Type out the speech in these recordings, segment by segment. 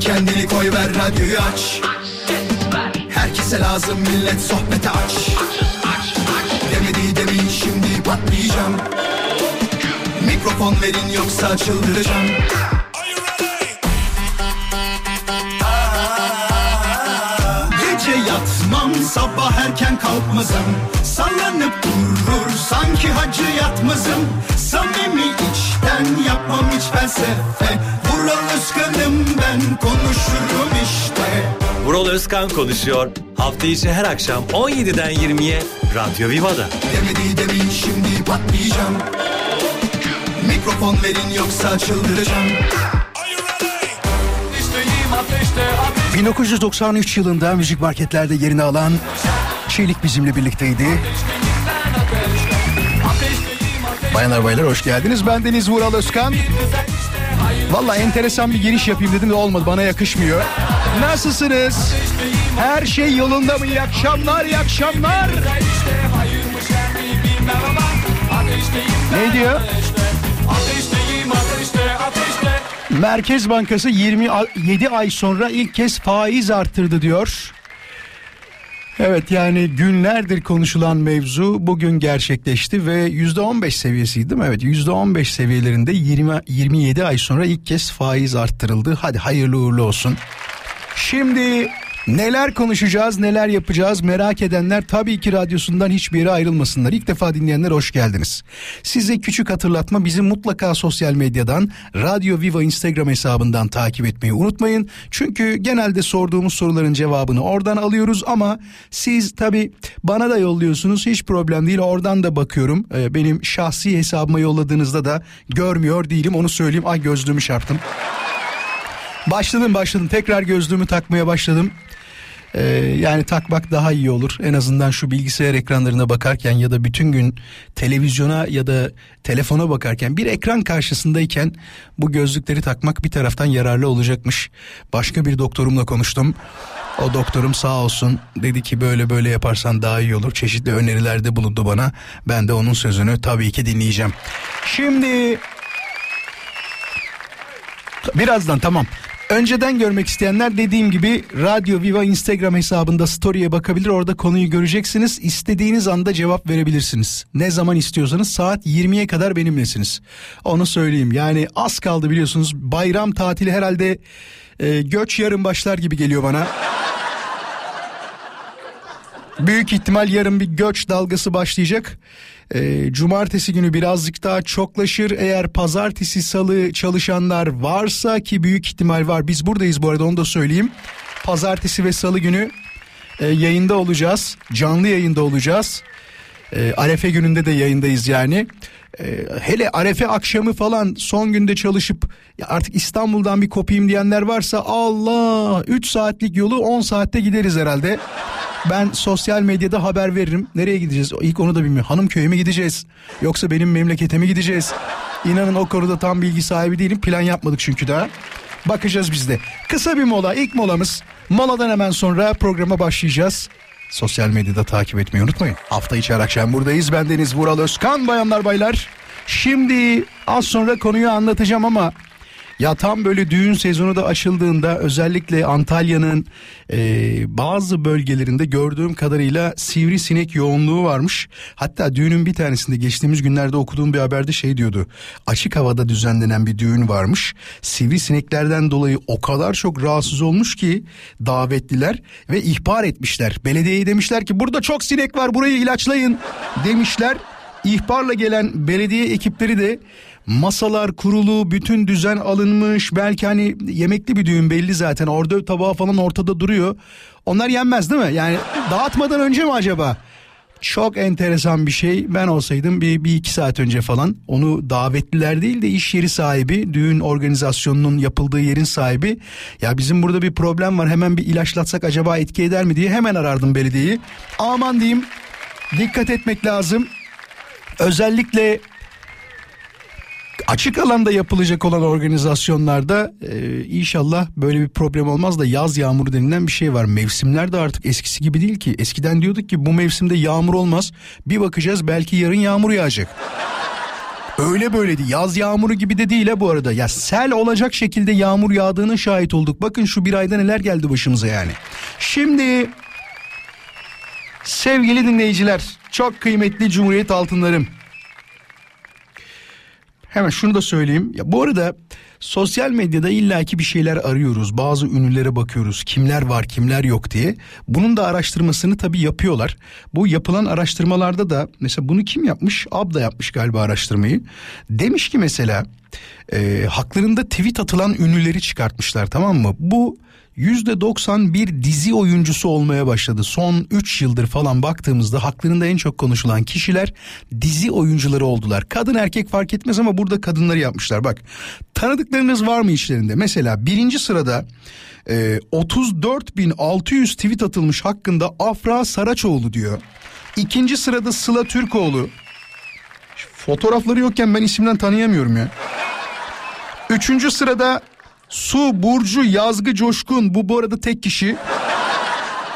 Kendini koy ver radyoyu aç. Herkese lazım millet sohbete aç. Demedi demin şimdi patlayacağım. Mikrofon verin yoksa çıldıracağım. Gece yatmam sabah erken kalkmazım. Sallanıp durur sanki hacı yatmazım. Samimi içten yapmam hiç felsefe Vural Özkan'ım ben konuşurum işte Vural Özkan konuşuyor. Hafta içi her akşam 17'den 20'ye Radyo Viva'da. Demedi demin şimdi patlayacağım Mikrofon verin yoksa çıldıracağım 1993 yılında müzik marketlerde yerini alan Çelik bizimle birlikteydi. Bayanlar baylar hoş geldiniz. Ben Deniz Vural Özkan. Valla enteresan bir giriş yapayım dedim de olmadı bana yakışmıyor. Nasılsınız? Her şey yolunda mı? İyi akşamlar, iyi akşamlar. Ne diyor? Merkez Bankası 27 ay sonra ilk kez faiz arttırdı diyor. Evet yani günlerdir konuşulan mevzu bugün gerçekleşti ve %15 seviyesiydi değil mi? Evet %15 seviyelerinde 20, 27 ay sonra ilk kez faiz arttırıldı. Hadi hayırlı uğurlu olsun. Şimdi neler konuşacağız, neler yapacağız merak edenler tabii ki radyosundan hiçbir yere ayrılmasınlar. İlk defa dinleyenler hoş geldiniz. Size küçük hatırlatma bizi mutlaka sosyal medyadan Radyo Viva Instagram hesabından takip etmeyi unutmayın. Çünkü genelde sorduğumuz soruların cevabını oradan alıyoruz ama siz tabii bana da yolluyorsunuz hiç problem değil oradan da bakıyorum. Ee, benim şahsi hesabıma yolladığınızda da görmüyor değilim onu söyleyeyim. Ay gözlüğümü çarptım. Başladım başladım tekrar gözlüğümü takmaya başladım. Ee, yani takmak daha iyi olur. En azından şu bilgisayar ekranlarına bakarken ya da bütün gün televizyona ya da telefona bakarken bir ekran karşısındayken bu gözlükleri takmak bir taraftan yararlı olacakmış. Başka bir doktorumla konuştum. O doktorum sağ olsun dedi ki böyle böyle yaparsan daha iyi olur. Çeşitli önerilerde bulundu bana. Ben de onun sözünü tabii ki dinleyeceğim. Şimdi birazdan tamam. Önceden görmek isteyenler dediğim gibi Radyo Viva Instagram hesabında story'e bakabilir. Orada konuyu göreceksiniz. İstediğiniz anda cevap verebilirsiniz. Ne zaman istiyorsanız saat 20'ye kadar benimlesiniz. Onu söyleyeyim. Yani az kaldı biliyorsunuz. Bayram tatili herhalde e, göç yarın başlar gibi geliyor bana. Büyük ihtimal yarın bir göç dalgası başlayacak. E, cumartesi günü birazcık daha çoklaşır. Eğer pazartesi salı çalışanlar varsa ki büyük ihtimal var. Biz buradayız bu arada onu da söyleyeyim. Pazartesi ve salı günü e, yayında olacağız. Canlı yayında olacağız. E, Arefe gününde de yayındayız yani. E, hele Arefe akşamı falan son günde çalışıp ya artık İstanbul'dan bir kopayım diyenler varsa Allah 3 saatlik yolu 10 saatte gideriz herhalde. Ben sosyal medyada haber veririm. Nereye gideceğiz? İlk onu da bilmiyorum. Hanımköy'e mi gideceğiz? Yoksa benim memlekete gideceğiz? İnanın o konuda tam bilgi sahibi değilim. Plan yapmadık çünkü daha. Bakacağız biz de. Kısa bir mola. ilk molamız. Moladan hemen sonra programa başlayacağız. Sosyal medyada takip etmeyi unutmayın. Hafta içi her akşam buradayız. Ben Deniz Vural Özkan bayanlar baylar. Şimdi az sonra konuyu anlatacağım ama ya tam böyle düğün sezonu da açıldığında özellikle Antalya'nın e, bazı bölgelerinde gördüğüm kadarıyla sivrisinek yoğunluğu varmış. Hatta düğünün bir tanesinde geçtiğimiz günlerde okuduğum bir haberde şey diyordu. Açık havada düzenlenen bir düğün varmış. Sivrisineklerden dolayı o kadar çok rahatsız olmuş ki davetliler ve ihbar etmişler. Belediyeye demişler ki burada çok sinek var burayı ilaçlayın demişler. İhbarla gelen belediye ekipleri de masalar kurulu, bütün düzen alınmış. Belki hani yemekli bir düğün belli zaten. Orada tabağı falan ortada duruyor. Onlar yenmez değil mi? Yani dağıtmadan önce mi acaba? Çok enteresan bir şey. Ben olsaydım bir, bir iki saat önce falan onu davetliler değil de iş yeri sahibi, düğün organizasyonunun yapıldığı yerin sahibi. Ya bizim burada bir problem var hemen bir ilaçlatsak acaba etki eder mi diye hemen arardım belediyeyi. Aman diyeyim dikkat etmek lazım. Özellikle açık alanda yapılacak olan organizasyonlarda e, inşallah böyle bir problem olmaz da yaz yağmuru denilen bir şey var. Mevsimler de artık eskisi gibi değil ki. Eskiden diyorduk ki bu mevsimde yağmur olmaz. Bir bakacağız belki yarın yağmur yağacak. Öyle böyleydi. Yaz yağmuru gibi de değil ha bu arada. Ya sel olacak şekilde yağmur yağdığını şahit olduk. Bakın şu bir ayda neler geldi başımıza yani. Şimdi sevgili dinleyiciler, çok kıymetli Cumhuriyet altınlarım. Hemen şunu da söyleyeyim. Ya bu arada sosyal medyada illaki bir şeyler arıyoruz. Bazı ünlülere bakıyoruz. Kimler var, kimler yok diye. Bunun da araştırmasını tabii yapıyorlar. Bu yapılan araştırmalarda da mesela bunu kim yapmış? Abda yapmış galiba araştırmayı. Demiş ki mesela e, haklarında tweet atılan ünlüleri çıkartmışlar tamam mı? Bu %91 dizi oyuncusu olmaya başladı. Son 3 yıldır falan baktığımızda haklarında en çok konuşulan kişiler dizi oyuncuları oldular. Kadın erkek fark etmez ama burada kadınları yapmışlar. Bak tanıdıklarınız var mı işlerinde? Mesela birinci sırada e, 34.600 tweet atılmış hakkında Afra Saraçoğlu diyor. İkinci sırada Sıla Türkoğlu. Fotoğrafları yokken ben isimden tanıyamıyorum ya. Üçüncü sırada Su Burcu Yazgı Coşkun bu bu arada tek kişi.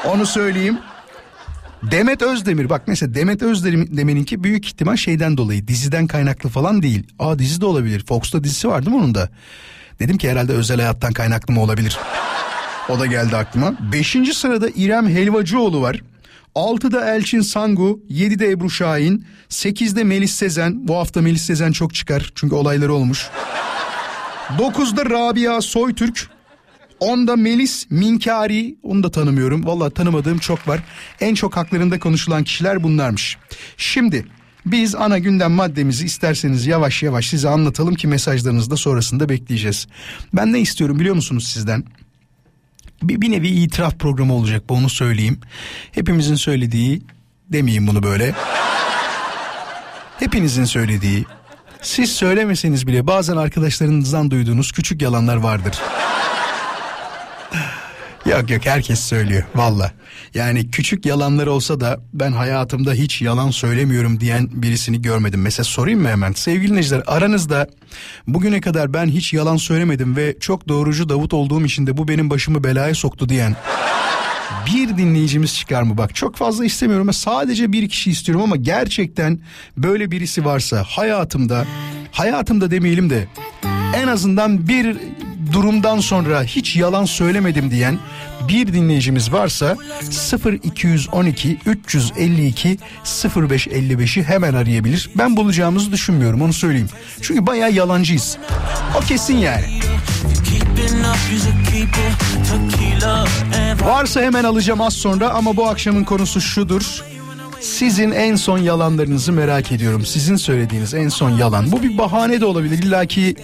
Onu söyleyeyim. Demet Özdemir bak mesela Demet Özdemir'inki büyük ihtimal şeyden dolayı diziden kaynaklı falan değil. Aa dizi de olabilir. Fox'ta dizisi var değil mi onun da? Dedim ki herhalde özel hayattan kaynaklı mı olabilir? O da geldi aklıma. Beşinci sırada İrem Helvacıoğlu var. Altıda Elçin Sangu, yedide Ebru Şahin, sekizde Melis Sezen. Bu hafta Melis Sezen çok çıkar çünkü olayları olmuş. 9'da Rabia Soytürk. 10'da Melis Minkari onu da tanımıyorum. Valla tanımadığım çok var. En çok haklarında konuşulan kişiler bunlarmış. Şimdi biz ana gündem maddemizi isterseniz yavaş yavaş size anlatalım ki mesajlarınızı da sonrasında bekleyeceğiz. Ben ne istiyorum biliyor musunuz sizden? Bir, bir nevi itiraf programı olacak bu onu söyleyeyim. Hepimizin söylediği demeyeyim bunu böyle. Hepinizin söylediği siz söylemeseniz bile bazen arkadaşlarınızdan duyduğunuz küçük yalanlar vardır. yok yok herkes söylüyor valla. Yani küçük yalanlar olsa da ben hayatımda hiç yalan söylemiyorum diyen birisini görmedim. Mesela sorayım mı hemen sevgili dinleyiciler aranızda bugüne kadar ben hiç yalan söylemedim ve çok doğrucu Davut olduğum için de bu benim başımı belaya soktu diyen bir dinleyicimiz çıkar mı? Bak çok fazla istemiyorum ama sadece bir kişi istiyorum ama gerçekten böyle birisi varsa hayatımda hayatımda demeyelim de en azından bir durumdan sonra hiç yalan söylemedim diyen bir dinleyicimiz varsa 0212 352 0555'i hemen arayabilir. Ben bulacağımızı düşünmüyorum onu söyleyeyim. Çünkü bayağı yalancıyız. O kesin yani. Varsa hemen alacağım az sonra ama bu akşamın konusu şudur. Sizin en son yalanlarınızı merak ediyorum. Sizin söylediğiniz en son yalan. Bu bir bahane de olabilir. İlla ki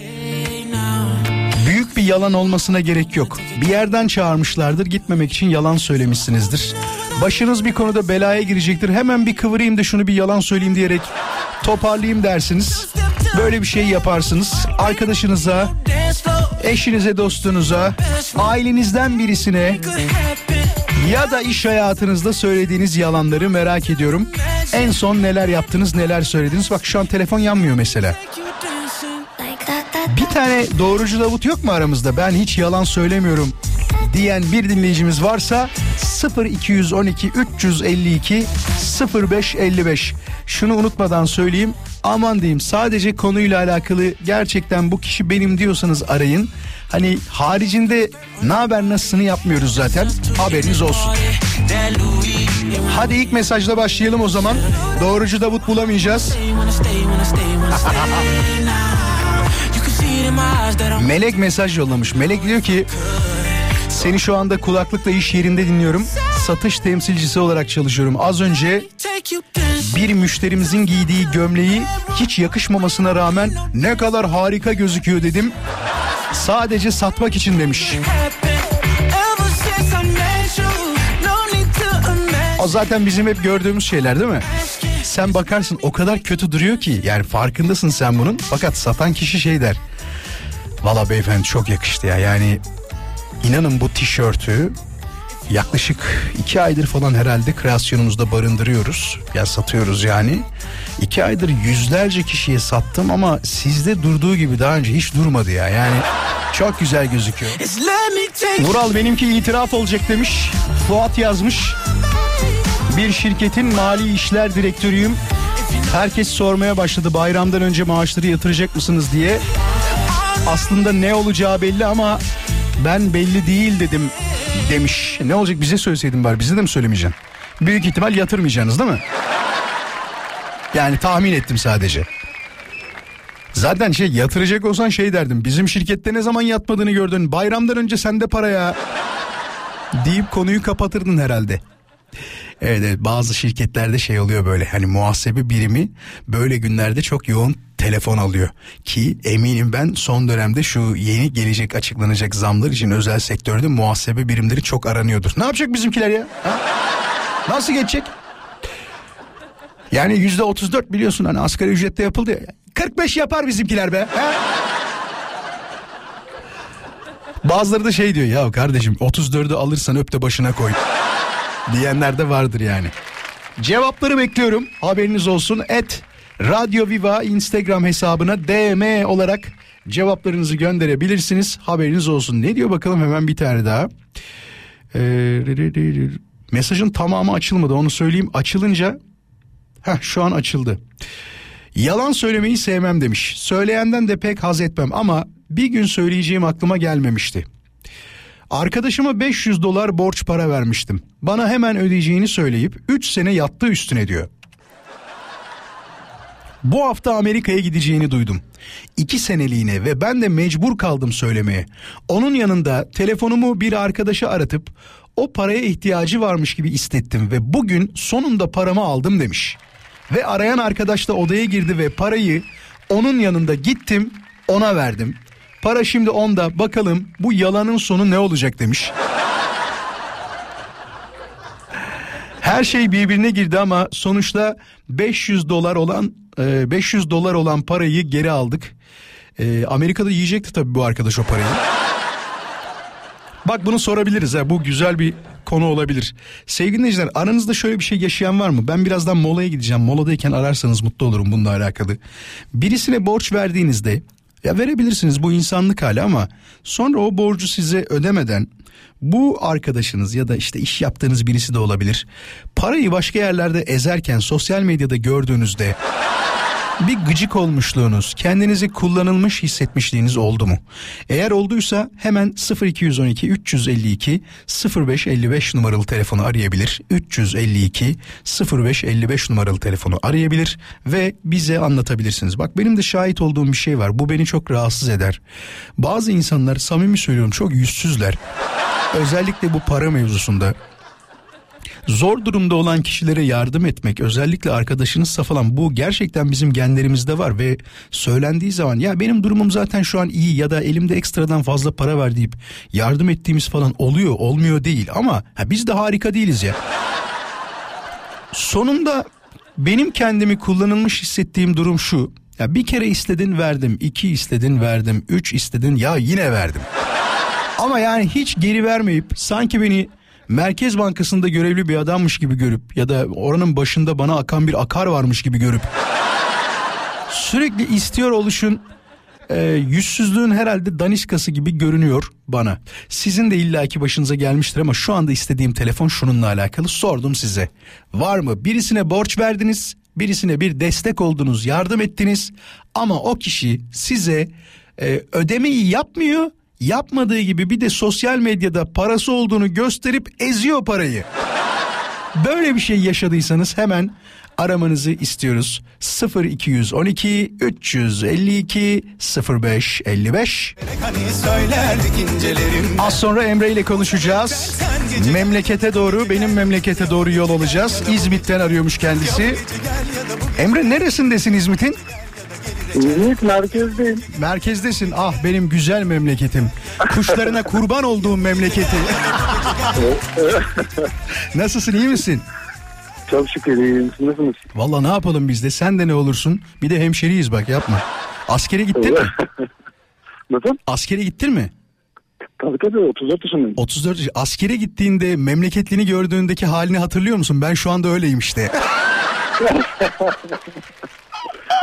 yalan olmasına gerek yok. Bir yerden çağırmışlardır gitmemek için yalan söylemişsinizdir. Başınız bir konuda belaya girecektir. Hemen bir kıvırayım da şunu bir yalan söyleyeyim diyerek toparlayayım dersiniz. Böyle bir şey yaparsınız. Arkadaşınıza, eşinize, dostunuza, ailenizden birisine ya da iş hayatınızda söylediğiniz yalanları merak ediyorum. En son neler yaptınız, neler söylediniz? Bak şu an telefon yanmıyor mesela. Bir tane doğrucu Davut yok mu aramızda? Ben hiç yalan söylemiyorum diyen bir dinleyicimiz varsa 0212 352 0555 şunu unutmadan söyleyeyim aman diyeyim sadece konuyla alakalı gerçekten bu kişi benim diyorsanız arayın. Hani haricinde ne haber nasılsını yapmıyoruz zaten haberiniz olsun. Hadi ilk mesajla başlayalım o zaman. Doğrucu Davut bulamayacağız. Melek mesaj yollamış. Melek diyor ki seni şu anda kulaklıkla iş yerinde dinliyorum. Satış temsilcisi olarak çalışıyorum. Az önce bir müşterimizin giydiği gömleği hiç yakışmamasına rağmen ne kadar harika gözüküyor dedim. Sadece satmak için demiş. O zaten bizim hep gördüğümüz şeyler değil mi? Sen bakarsın o kadar kötü duruyor ki yani farkındasın sen bunun. Fakat satan kişi şey der. Valla beyefendi çok yakıştı ya yani inanın bu tişörtü yaklaşık iki aydır falan herhalde kreasyonumuzda barındırıyoruz. Ya satıyoruz yani. İki aydır yüzlerce kişiye sattım ama sizde durduğu gibi daha önce hiç durmadı ya. Yani çok güzel gözüküyor. Vural benimki itiraf olacak demiş. Fuat yazmış. Bir şirketin mali işler direktörüyüm. Herkes sormaya başladı bayramdan önce maaşları yatıracak mısınız diye. Aslında ne olacağı belli ama ben belli değil dedim demiş. Ne olacak bize söyleseydin bari bize de mi söylemeyeceksin? Büyük ihtimal yatırmayacaksınız değil mi? Yani tahmin ettim sadece. Zaten şey yatıracak olsan şey derdim. Bizim şirkette ne zaman yatmadığını gördün. Bayramdan önce sende para ya. Deyip konuyu kapatırdın herhalde. Evet, evet bazı şirketlerde şey oluyor böyle hani muhasebe birimi böyle günlerde çok yoğun telefon alıyor. Ki eminim ben son dönemde şu yeni gelecek açıklanacak zamlar için özel sektörde muhasebe birimleri çok aranıyordur. Ne yapacak bizimkiler ya? Ha? Nasıl geçecek? Yani yüzde otuz dört biliyorsun hani asgari ücrette yapıldı ya. 45 yapar bizimkiler be. He? Bazıları da şey diyor ya kardeşim 34'ü alırsan öp de başına koy. Diyenler de vardır yani. Cevapları bekliyorum. Haberiniz olsun. Et Radyo Viva Instagram hesabına DM olarak cevaplarınızı gönderebilirsiniz. Haberiniz olsun. Ne diyor bakalım hemen bir tane daha. Ee, mesajın tamamı açılmadı onu söyleyeyim. Açılınca Heh, şu an açıldı. Yalan söylemeyi sevmem demiş. Söyleyenden de pek haz etmem ama bir gün söyleyeceğim aklıma gelmemişti. Arkadaşıma 500 dolar borç para vermiştim. Bana hemen ödeyeceğini söyleyip 3 sene yattı üstüne diyor. Bu hafta Amerika'ya gideceğini duydum. İki seneliğine ve ben de mecbur kaldım söylemeye. Onun yanında telefonumu bir arkadaşa aratıp o paraya ihtiyacı varmış gibi istettim ve bugün sonunda paramı aldım demiş. Ve arayan arkadaş da odaya girdi ve parayı onun yanında gittim ona verdim. Para şimdi onda bakalım bu yalanın sonu ne olacak demiş. Her şey birbirine girdi ama sonuçta 500 dolar olan 500 dolar olan parayı geri aldık. Amerika'da yiyecekti tabii bu arkadaş o parayı. Bak bunu sorabiliriz ha bu güzel bir konu olabilir. Sevgili dinleyiciler aranızda şöyle bir şey yaşayan var mı? Ben birazdan molaya gideceğim. Moladayken ararsanız mutlu olurum bununla alakalı. Birisine borç verdiğinizde ya verebilirsiniz bu insanlık hali ama sonra o borcu size ödemeden bu arkadaşınız ya da işte iş yaptığınız birisi de olabilir. Parayı başka yerlerde ezerken sosyal medyada gördüğünüzde bir gıcık olmuşluğunuz, kendinizi kullanılmış hissetmişliğiniz oldu mu? Eğer olduysa hemen 0212 352 0555 numaralı telefonu arayabilir. 352 0555 numaralı telefonu arayabilir ve bize anlatabilirsiniz. Bak benim de şahit olduğum bir şey var. Bu beni çok rahatsız eder. Bazı insanlar samimi söylüyorum çok yüzsüzler. Özellikle bu para mevzusunda zor durumda olan kişilere yardım etmek özellikle arkadaşınızsa falan bu gerçekten bizim genlerimizde var ve söylendiği zaman ya benim durumum zaten şu an iyi ya da elimde ekstradan fazla para var deyip yardım ettiğimiz falan oluyor olmuyor değil ama ha, biz de harika değiliz ya. Sonunda benim kendimi kullanılmış hissettiğim durum şu. Ya bir kere istedin verdim, iki istedin verdim, üç istedin ya yine verdim. Ama yani hiç geri vermeyip sanki beni Merkez Bankası'nda görevli bir adammış gibi görüp ya da oranın başında bana akan bir akar varmış gibi görüp sürekli istiyor oluşun e, yüzsüzlüğün herhalde daniskası gibi görünüyor bana. Sizin de illaki başınıza gelmiştir ama şu anda istediğim telefon şununla alakalı sordum size. Var mı? Birisine borç verdiniz, birisine bir destek oldunuz, yardım ettiniz ama o kişi size e, ödemeyi yapmıyor yapmadığı gibi bir de sosyal medyada parası olduğunu gösterip eziyor parayı. Böyle bir şey yaşadıysanız hemen aramanızı istiyoruz. 0212 352 05 55. Az sonra Emre ile konuşacağız. Memlekete doğru, benim memlekete doğru yol alacağız. İzmit'ten arıyormuş kendisi. Emre neresindesin İzmit'in? İzmit merkezdeyim. Merkezdesin. Ah benim güzel memleketim. Kuşlarına kurban olduğum memleketi. Nasılsın iyi misin? Çok şükür iyiyim. Nasılsınız? Valla ne yapalım biz de sen de ne olursun. Bir de hemşeriyiz bak yapma. Askere gittin mi? Nasıl? Askere gittin mi? Tabii tabii 34 yaşındayım. 34 yaş- Askere gittiğinde memleketlini gördüğündeki halini hatırlıyor musun? Ben şu anda öyleyim işte.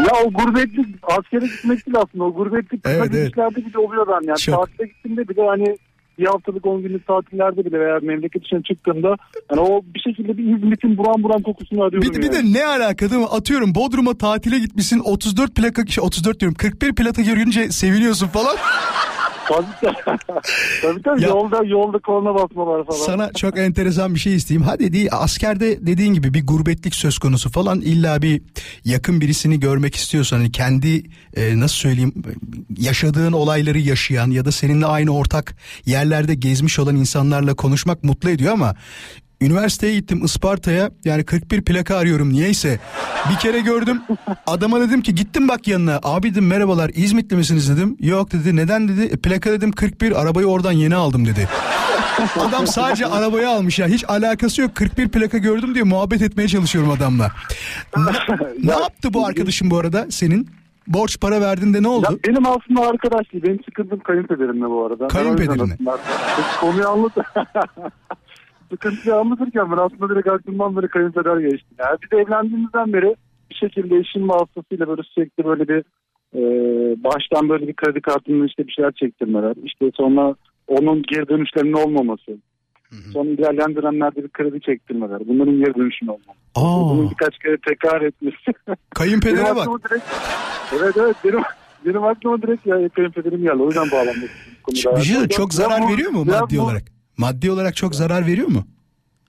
Ya o gurbetlik askere gitmek değil aslında. O gurbetlik kısa Evet, evet. gidişlerde bir de oluyor ben yani. Çok. Tatile gittiğimde bir de hani bir haftalık 10 günlük tatillerde bile veya memleket dışına çıktığımda yani o bir şekilde bir İzmit'in buram buram kokusunu arıyorum. Bir, bir yani. de ne alaka değil mi? Atıyorum Bodrum'a tatile gitmişsin 34 plaka şey 34 diyorum 41 plaka görünce seviniyorsun falan. Tabii tabii, tabii Ya- yolda yolda korna basmalar falan. Sana çok enteresan bir şey isteyeyim. Hadi değil askerde dediğin gibi bir gurbetlik söz konusu falan illa bir yakın birisini görmek istiyorsan hani kendi e, nasıl söyleyeyim yaşadığın olayları yaşayan ya da seninle aynı ortak yerlerde gezmiş olan insanlarla konuşmak mutlu ediyor ama Üniversiteye gittim Isparta'ya yani 41 plaka arıyorum niyeyse. Bir kere gördüm adama dedim ki gittim bak yanına abi dedim merhabalar İzmitli misiniz dedim. Yok dedi neden dedi "E, plaka dedim 41 arabayı oradan yeni aldım dedi. Adam sadece arabayı almış ya hiç alakası yok 41 plaka gördüm diye muhabbet etmeye çalışıyorum adamla. Ne, ne Ya- yaptı bu arkadaşın bu arada senin? Borç para verdin de ne Ya oldu? benim aslında arkadaş değil. Benim sıkıntım kayınpederimle bu arada. Biz Konuyu anlat. Sıkıntıyı anlatırken ben aslında direkt aklımdan böyle kayınpeder geçti. Yani biz evlendiğimizden beri bir şekilde eşim vasıtasıyla böyle sürekli böyle bir e, baştan böyle bir kredi kartının işte bir şeyler çektirmeler. İşte sonra onun geri dönüşlerinin olmaması. Sonra ilerleyen dönemlerde bir kredi çektirmeler. Bunların geri dönüşünün olmaması. Aa, Bunu birkaç kere tekrar etmesi. kayınpedere bak. direkt, evet evet benim, benim aklıma direkt ya kayınpederim geldi. O yüzden bağlanmak. Bir şey de çok zarar veriyor mu maddi olarak? Maddi olarak çok zarar veriyor mu?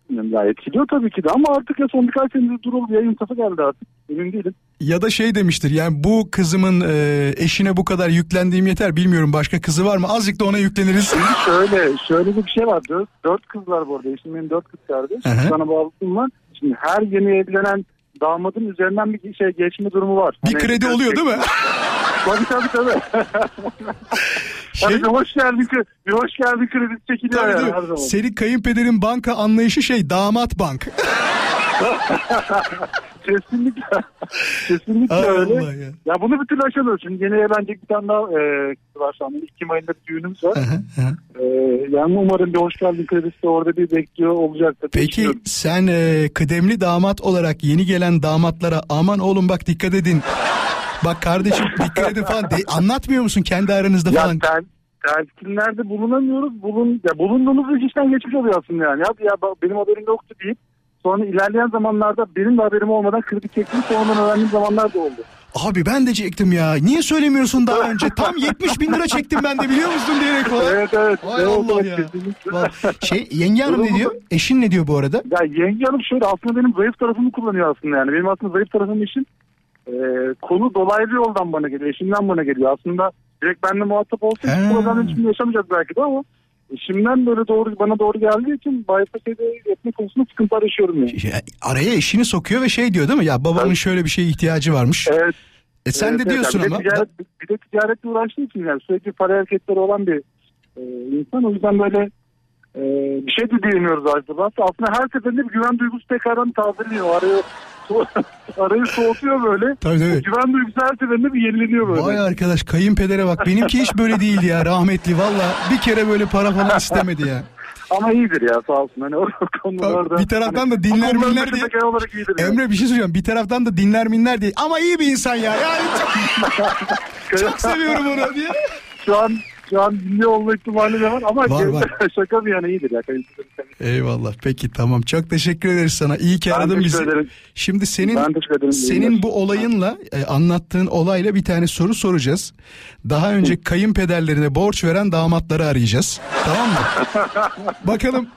Ya etkiliyor tabii ki de ama artık ya son birkaç senedir duruldu. Yayın safı geldi artık. Emin değilim. Ya da şey demiştir yani bu kızımın e, eşine bu kadar yüklendiğim yeter bilmiyorum başka kızı var mı azıcık da ona yükleniriz. Şöyle, şöyle bir şey var. Dört, dört kız var bu arada. Eşim benim dört kız kardeş. Tane bağlısım var. Şimdi her yeni evlenen damadın üzerinden bir şey geçme durumu var. Bir kredi oluyor değil mi? Tabii tabii tabii. Şey- Hani bir hoş geldin, bir hoş geldin kredisi çekiliyor Tabii, yani her zaman. Senin kayınpederin banka anlayışı şey damat bank. Kesinlikle. Kesinlikle Allah öyle. ya. Ya. bunu bir türlü aşamıyoruz. Şimdi yeni evlenecek bir tane daha e, var şu anda. Ekim ayında bir düğünümüz var. e, yani umarım bir hoş geldin kredisi de orada bir bekliyor olacaktır. Peki sen e, kıdemli damat olarak yeni gelen damatlara aman oğlum bak dikkat edin. Bak kardeşim dikkat edin falan de, anlatmıyor musun kendi aranızda Ya falan? tel, telkinlerde bulunamıyoruz. Bulun, ya bulunduğumuz iş işten geçmiş oluyor aslında yani. Ya, ya benim haberim yoktu deyip sonra ilerleyen zamanlarda benim de haberim olmadan kredi çektiğim sonradan öğrendiğim zamanlar da oldu. Abi ben de çektim ya. Niye söylemiyorsun daha önce? Tam 70 bin lira çektim ben de biliyor musun diyerek falan. Evet evet. Vay evet, Allah evet, ya. Vay. Şey yenge hanım ne diyor? Eşin ne diyor bu arada? Ya yenge hanım şöyle aslında benim zayıf tarafımı kullanıyor aslında yani. Benim aslında zayıf tarafım işin e, konu dolaylı yoldan bana geliyor. Eşimden bana geliyor. Aslında direkt benimle muhatap olsa He. hiç problem hiç yaşamayacak belki de ama eşimden böyle doğru bana doğru geldiği için bypass etme konusunda sıkıntı yaşıyorum yani. Şey, Araya eşini sokuyor ve şey diyor değil mi? Ya babamın Evet. şöyle bir şeye ihtiyacı varmış. Evet. E sen evet, de evet. diyorsun bir de. Ticaret, bir de ticaretle uğraştığı için yani sürekli para hareketleri olan bir e, insan. O yüzden böyle e, bir şey de diyemiyoruz aslında. Aslında her seferinde bir güven duygusu tekrardan tazeliyor. Arayı, arayı soğutuyor böyle. Tabii tabii. Güven duygusu her seferinde bir yenileniyor böyle. Vay arkadaş kayınpedere bak. Benimki hiç böyle değildi ya rahmetli. Valla bir kere böyle para falan istemedi ya. Ama iyidir ya sağ olsun. Hani o konularda. Bir taraftan hani, da dinler bu konuların minler diye-. Emre bir şey söyleyeceğim. Bir taraftan da dinler minler diye. Ama iyi bir insan ya. Yani çok, çok seviyorum onu diye. Şu an şu an dinliyor olma ihtimali de var ama Var, var. şaka bir yana iyidir ya. Eyvallah. Peki tamam. Çok teşekkür ederiz sana. İyi ki Ben aradın bizi. ederim. Şimdi senin ederim. senin bu olayınla e, anlattığın olayla bir tane soru soracağız. Daha önce kayınpederlerine borç veren damatları arayacağız. Tamam mı? Bakalım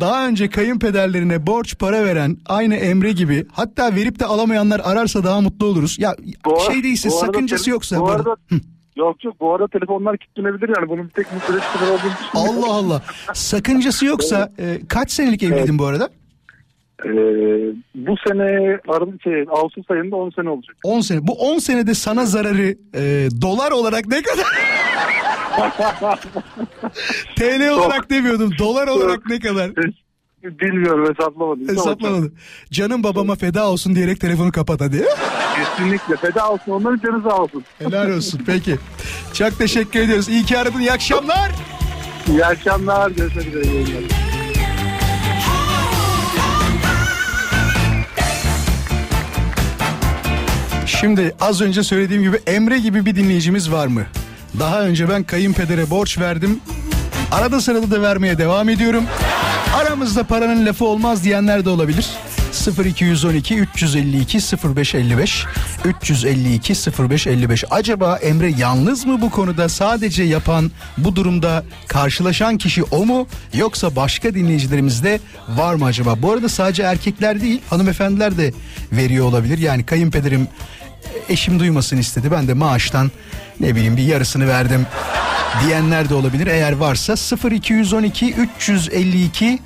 daha önce kayınpederlerine borç para veren aynı Emre gibi hatta verip de alamayanlar ararsa daha mutlu oluruz. Ya Bu şey değilse bu arada sakıncası tele- yoksa. Bu arada. Yok yok bu arada telefonlar kilitlenebilir yani bunun bir tek mutlu etkileri olduğunu düşünüyorum. Allah Allah. Sakıncası yoksa e, kaç senelik evliydin bu arada? Ee, bu sene Aralık şey, Ağustos ayında 10 sene olacak. 10 sene. Bu 10 senede sana zararı e, dolar olarak ne kadar? TL olarak demiyordum. Dolar olarak ne kadar? Bilmiyorum hesaplamadım. Hesaplamadım. Canım babama feda olsun diyerek telefonu kapat hadi. Kesinlikle feda olsun onların canı sağ olsun. Helal olsun. Peki. Çok teşekkür ediyoruz. İyi ki aradın. İyi akşamlar. İyi akşamlar görüşmek üzere. iyi yayınlar. Şimdi az önce söylediğim gibi Emre gibi bir dinleyicimiz var mı? Daha önce ben kayınpedere borç verdim. Arada sırada da vermeye devam ediyorum. Aramızda paranın lafı olmaz diyenler de olabilir. 0212 352 0555 352 0555 Acaba Emre yalnız mı bu konuda sadece yapan bu durumda karşılaşan kişi o mu yoksa başka dinleyicilerimiz de var mı acaba? Bu arada sadece erkekler değil hanımefendiler de veriyor olabilir. Yani kayınpederim eşim duymasın istedi ben de maaştan ne bileyim bir yarısını verdim diyenler de olabilir. Eğer varsa 0212 352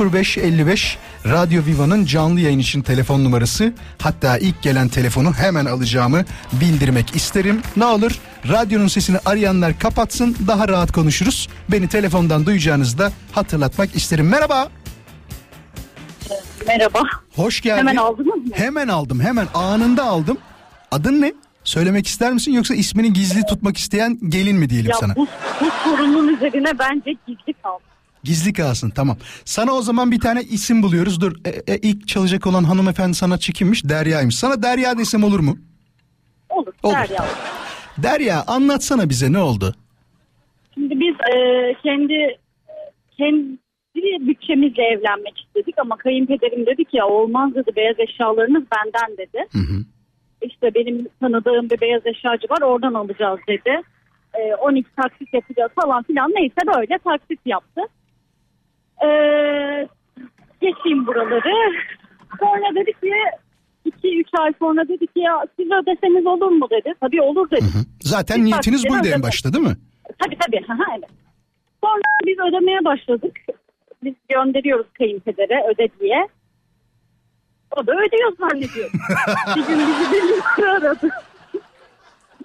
0555 Radyo Viva'nın canlı yayın için telefon numarası. Hatta ilk gelen telefonu hemen alacağımı bildirmek isterim. Ne olur radyonun sesini arayanlar kapatsın daha rahat konuşuruz. Beni telefondan duyacağınızı da hatırlatmak isterim. Merhaba. Merhaba. Hoş geldin. Hemen aldınız mı? Hemen aldım hemen anında aldım. Adın ne? Söylemek ister misin yoksa ismini gizli tutmak isteyen gelin mi diyelim Ya sana? bu, bu sorunun üzerine bence gizli kal. Gizli kalsın tamam. Sana o zaman bir tane isim buluyoruz. Dur e, e, ilk çalacak olan hanımefendi sanatçı kimmiş? Derya'ymış. Sana Derya desem olur mu? Olur. Olur. Derya. Derya anlatsana bize ne oldu? Şimdi biz e, kendi kendi bütçemizle evlenmek istedik ama kayınpederim dedi ki ya olmaz dedi beyaz eşyalarınız benden dedi. Hı hı. İşte benim tanıdığım bir beyaz eşyacı var oradan alacağız dedi. E, 12 taksit yapacağız falan filan neyse böyle taksit yaptı. Geçeyim buraları. Sonra dedi ki 2-3 ay sonra dedi ki ya siz ödeseniz olur mu dedi. Tabii olur dedi. Hı. Zaten Bir niyetiniz buydu en ödeme. başta değil mi? Tabii tabii. Hı hı, evet. Sonra biz ödemeye başladık. Biz gönderiyoruz kayınpedere öde diye. O da ödüyor zannediyor. bir gün bizi birlikte aradı.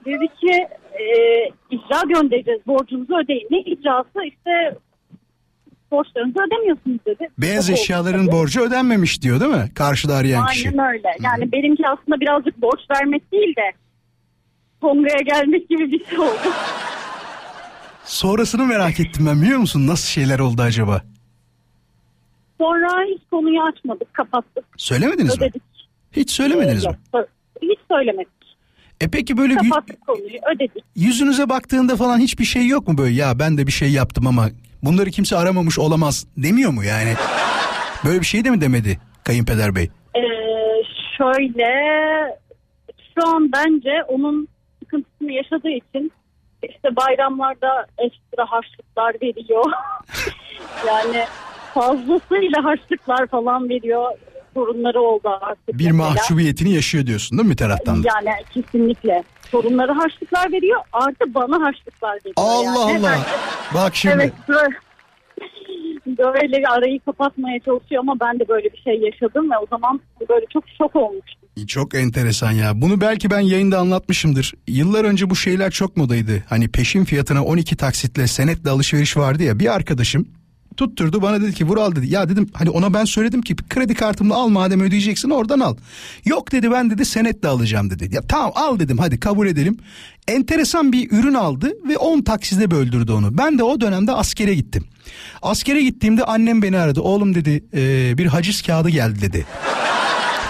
Dedi ki e, icra göndereceğiz borcunuzu ödeyin. Ne icrası işte borçlarınızı ödemiyorsunuz dedi. Beyaz Çok oldu eşyaların tabii. borcu ödenmemiş diyor değil mi? Karşıda arayan kişi. Aynen öyle. Yani benimki aslında birazcık borç vermek değil de Tonga'ya gelmek gibi bir şey oldu. Sonrasını merak ettim ben biliyor musun? Nasıl şeyler oldu acaba? Sonra hiç konuyu açmadık, kapattık. Söylemediniz mi? Ödedik. Hiç söylemediniz Yok, mi? Hiç söylemedik. E peki böyle gü- Kapattık konuyu, ödedik. yüzünüze baktığında falan hiçbir şey yok mu böyle ya ben de bir şey yaptım ama bunları kimse aramamış olamaz demiyor mu yani? Böyle bir şey de mi demedi kayınpeder bey? Ee, şöyle, şu an bence onun sıkıntısını yaşadığı için işte bayramlarda ekstra harçlıklar veriyor. yani fazlasıyla harçlıklar falan veriyor. Sorunları oldu artık. Bir mesela. mahcubiyetini yaşıyor diyorsun değil mi bir taraftan da? Yani kesinlikle. Sorunları harçlıklar veriyor. Artı bana harçlıklar veriyor. Allah yani. Allah. Bak şimdi. Evet böyle, böyle bir arayı kapatmaya çalışıyor ama ben de böyle bir şey yaşadım ve o zaman böyle çok şok olmuştum. Çok enteresan ya. Bunu belki ben yayında anlatmışımdır. Yıllar önce bu şeyler çok modaydı. Hani peşin fiyatına 12 taksitle senetle alışveriş vardı ya. Bir arkadaşım tutturdu bana dedi ki Vural dedi. Ya dedim hani ona ben söyledim ki kredi kartımla al madem ödeyeceksin oradan al. Yok dedi ben dedi senetle alacağım dedi. Ya tamam al dedim hadi kabul edelim. Enteresan bir ürün aldı ve 10 takside böldürdü onu. Ben de o dönemde askere gittim. Askere gittiğimde annem beni aradı. Oğlum dedi "e, bir haciz kağıdı geldi dedi.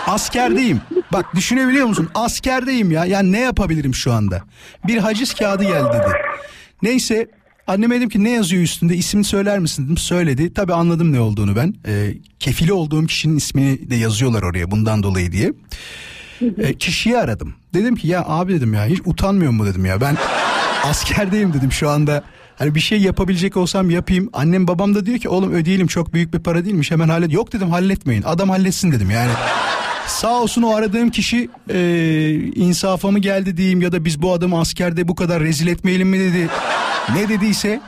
Askerdeyim. Bak düşünebiliyor musun? Askerdeyim ya. Yani ne yapabilirim şu anda? Bir haciz kağıdı geldi dedi. Neyse anneme dedim ki ne yazıyor üstünde ismini söyler misin dedim. Söyledi. Tabii anladım ne olduğunu ben. Ee, kefili olduğum kişinin ismini de yazıyorlar oraya bundan dolayı diye. Ee, kişiyi aradım. Dedim ki ya abi dedim ya hiç utanmıyor mu dedim ya. Ben askerdeyim dedim şu anda. Hani bir şey yapabilecek olsam yapayım. Annem babam da diyor ki oğlum ödeyelim çok büyük bir para değilmiş hemen hallet. Yok dedim halletmeyin adam halletsin dedim yani. Sağ olsun o aradığım kişi e, insafa mı geldi diyeyim ya da biz bu adamı askerde bu kadar rezil etmeyelim mi dedi. Ne dediyse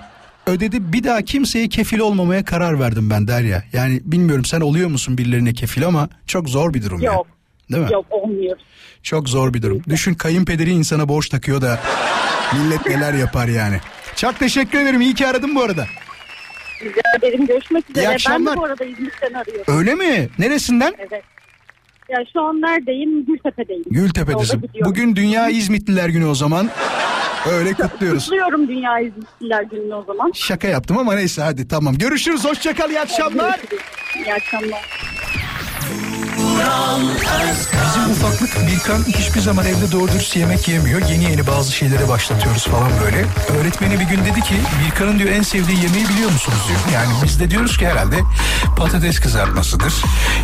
ödedi bir daha kimseye kefil olmamaya karar verdim ben Derya. Yani bilmiyorum sen oluyor musun birilerine kefil ama çok zor bir durum ya. Yok. Değil mi? Yok olmuyor. Çok zor bir durum. Düşün kayınpederi insana borç takıyor da millet neler yapar yani. Çok teşekkür ederim. İyi ki aradım bu arada. Rica ederim. Görüşmek üzere. Ben akşamlar. de bu arada İzmit'ten arıyorum. Öyle mi? Neresinden? Evet. Ya şu an neredeyim? Gültepe'deyim. Gültepe'desin. Bugün Dünya İzmitliler Günü o zaman. Öyle kutluyoruz. Kutluyorum Dünya İzmitliler Günü'nü o zaman. Şaka yaptım ama neyse hadi tamam. Görüşürüz. Hoşçakal. İyi akşamlar. Görüşürüz. İyi akşamlar. Bizim ufaklık Birkan hiçbir zaman evde doğru dürüst yemek yemiyor. Yeni yeni bazı şeylere başlatıyoruz falan böyle. Öğretmeni bir gün dedi ki Birkan'ın diyor en sevdiği yemeği biliyor musunuz diyor. Yani biz de diyoruz ki herhalde patates kızartmasıdır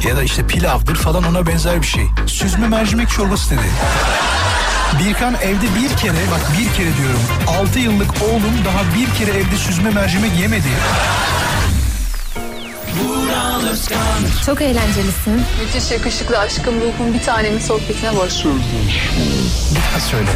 ya da işte pilavdır falan ona benzer bir şey. Süzme mercimek çorbası dedi. Birkan evde bir kere bak bir kere diyorum 6 yıllık oğlum daha bir kere evde süzme mercimek yemedi. Çok eğlencelisin. Müthiş yakışıklı aşkım ruhum bir tanemin sohbetine başlıyoruz. Söyle.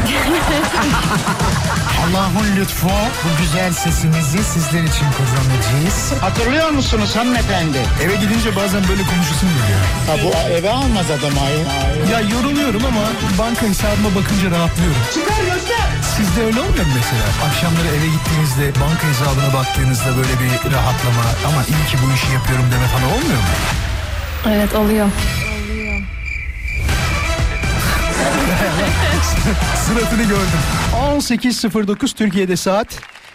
Allah'ın lütfu bu güzel sesimizi sizler için kullanacağız. Hatırlıyor musunuz hanımefendi? Eve gidince bazen böyle konuşasım geliyor. Ha, bu eve almaz adam ayı. Ya yoruluyorum ama banka hesabıma bakınca rahatlıyorum. Çıkar göster. Sizde öyle olmuyor mu mesela? Akşamları eve gittiğinizde banka hesabına baktığınızda böyle bir rahatlama ama iyi ki bu işi yapıyorum deme falan olmuyor mu? Evet oluyor. Sıratını gördüm. 18.09 Türkiye'de saat.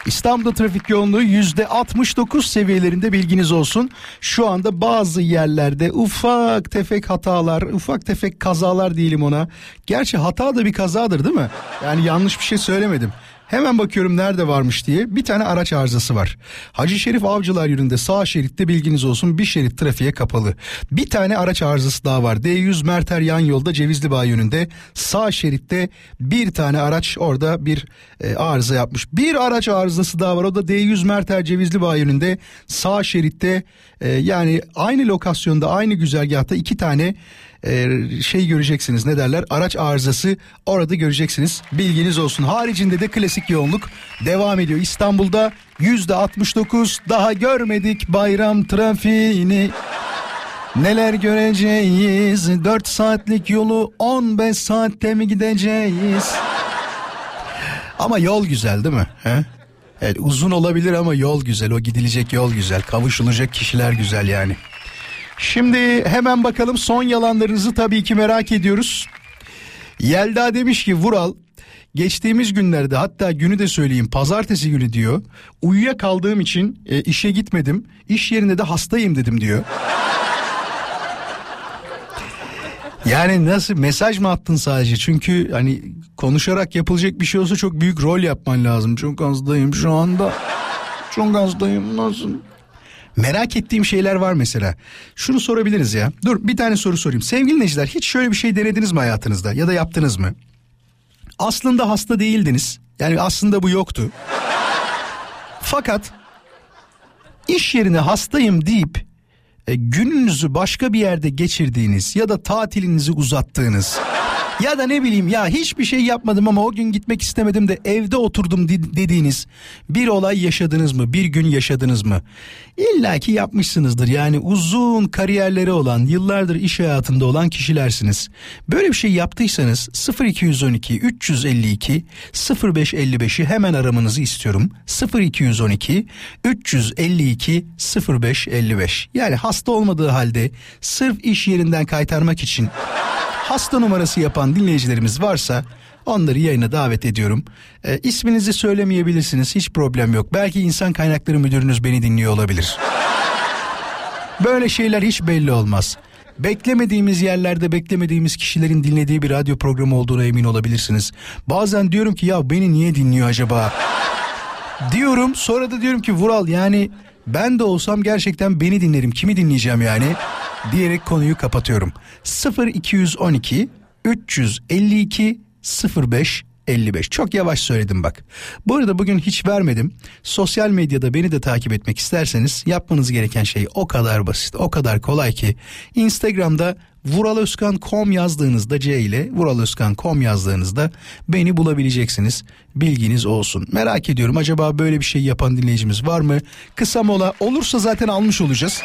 İstanbul'da trafik yoğunluğu yüzde 69 seviyelerinde bilginiz olsun. Şu anda bazı yerlerde ufak tefek hatalar, ufak tefek kazalar diyelim ona. Gerçi hata da bir kazadır değil mi? Yani yanlış bir şey söylemedim. Hemen bakıyorum nerede varmış diye. Bir tane araç arızası var. Hacı Şerif Avcılar yönünde sağ şeritte bilginiz olsun bir şerit trafiğe kapalı. Bir tane araç arızası daha var. D100 Merter yan yolda Cevizli Bağ yönünde sağ şeritte bir tane araç orada bir e, arıza yapmış. Bir araç arızası daha var. O da D100 Merter Cevizli Bağ yönünde sağ şeritte e, yani aynı lokasyonda aynı güzergahta iki tane e, şey göreceksiniz ne derler? Araç arızası orada göreceksiniz. Bilginiz olsun. Haricinde de klasik yoğunluk devam ediyor. İstanbul'da yüzde 69 daha görmedik bayram trafiğini. Neler göreceğiz? 4 saatlik yolu 15 saatte mi gideceğiz? Ama yol güzel değil mi? He? Evet, uzun olabilir ama yol güzel. O gidilecek yol güzel. Kavuşulacak kişiler güzel yani. Şimdi hemen bakalım son yalanlarınızı tabii ki merak ediyoruz. Yelda demiş ki Vural geçtiğimiz günlerde hatta günü de söyleyeyim pazartesi günü diyor. Uyuya kaldığım için e, işe gitmedim. İş yerinde de hastayım dedim diyor. Yani nasıl mesaj mı attın sadece? Çünkü hani konuşarak yapılacak bir şey olsa çok büyük rol yapman lazım. Çok hastayım şu anda. Çok hastayım nasıl? Merak ettiğim şeyler var mesela. Şunu sorabiliriz ya. Dur bir tane soru sorayım. Sevgili dinleyiciler hiç şöyle bir şey denediniz mi hayatınızda ya da yaptınız mı? Aslında hasta değildiniz. Yani aslında bu yoktu. Fakat iş yerine hastayım deyip e, gününüzü başka bir yerde geçirdiğiniz ya da tatilinizi uzattığınız ya da ne bileyim ya hiçbir şey yapmadım ama o gün gitmek istemedim de evde oturdum di- dediğiniz bir olay yaşadınız mı? Bir gün yaşadınız mı? İlla ki yapmışsınızdır. Yani uzun kariyerleri olan, yıllardır iş hayatında olan kişilersiniz. Böyle bir şey yaptıysanız 0212 352 0555'i hemen aramanızı istiyorum. 0212 352 0555. Yani hasta olmadığı halde sırf iş yerinden kaytarmak için hasta numarası yapan dinleyicilerimiz varsa onları yayına davet ediyorum. E, isminizi söylemeyebilirsiniz hiç problem yok. Belki insan kaynakları müdürünüz beni dinliyor olabilir. Böyle şeyler hiç belli olmaz. Beklemediğimiz yerlerde beklemediğimiz kişilerin dinlediği bir radyo programı olduğuna emin olabilirsiniz. Bazen diyorum ki ya beni niye dinliyor acaba? diyorum sonra da diyorum ki Vural yani ben de olsam gerçekten beni dinlerim. Kimi dinleyeceğim yani? Diyerek konuyu kapatıyorum. 0212 352 05 55. Çok yavaş söyledim bak. Bu arada bugün hiç vermedim. Sosyal medyada beni de takip etmek isterseniz yapmanız gereken şey o kadar basit, o kadar kolay ki Instagram'da vuraloskan.com yazdığınızda C ile vuraloskan.com yazdığınızda beni bulabileceksiniz. Bilginiz olsun. Merak ediyorum acaba böyle bir şey yapan dinleyicimiz var mı? Kısa mola olursa zaten almış olacağız.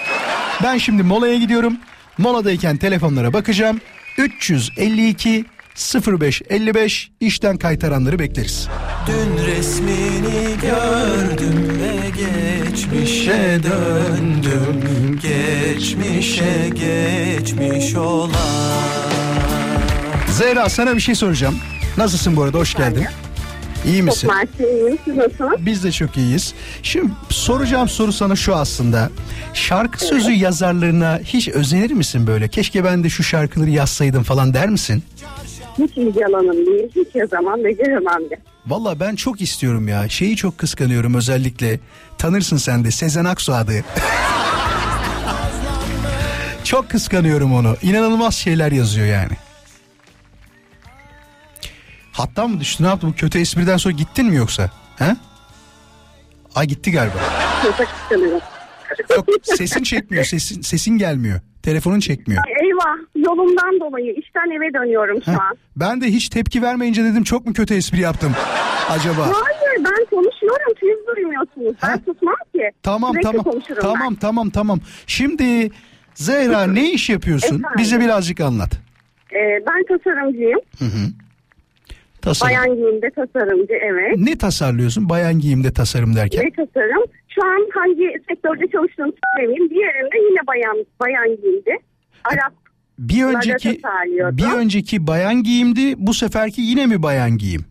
Ben şimdi molaya gidiyorum. Moladayken telefonlara bakacağım. 352 0555 işten kaytaranları bekleriz. Dün resmini gördüm ve geçmişe döndüm Geçmişe geçmiş olan Zehra sana bir şey soracağım. Nasılsın bu arada hoş geldin. İyi misin? Çok mersi iyiyim. Siz nasılsınız? Biz de çok iyiyiz. Şimdi soracağım soru sana şu aslında. Şarkı sözü yazarlarına hiç özenir misin böyle? Keşke ben de şu şarkıları yazsaydım falan der misin? Hiç ilgi alanım değil. Hiç yazamam, beceremem de. Valla ben çok istiyorum ya. Şeyi çok kıskanıyorum özellikle. Tanırsın sen de Sezen Aksu adı. çok kıskanıyorum onu. İnanılmaz şeyler yazıyor yani. Hatta mı düştü ne yaptı bu kötü espriden sonra gittin mi yoksa? He? Ay gitti galiba. Yok sesin çekmiyor sesin, sesin gelmiyor. Telefonun çekmiyor. Eyvah yolumdan dolayı işten eve dönüyorum şu Heh, an. Ben de hiç tepki vermeyince dedim çok mu kötü espri yaptım acaba? Hayır ben konuşuyorum siz duymuyorsunuz. Ben Ha? susmam ki. Tamam Sürekli tamam tamam tamam tamam. Şimdi Zehra ne iş yapıyorsun? Efendim? Bize birazcık anlat. Ben. Ee, ben tasarımcıyım. Tasarım. Bayan giyimde tasarımcı evet. Ne tasarlıyorsun? Bayan giyimde tasarım derken. Ne tasarım? Şu an hangi sektörde çalıştığımı söylemeyeyim. Diğerinde yine bayan bayan giyimdi. Arap Bir önceki bir önceki bayan giyimdi. Bu seferki yine mi bayan giyim?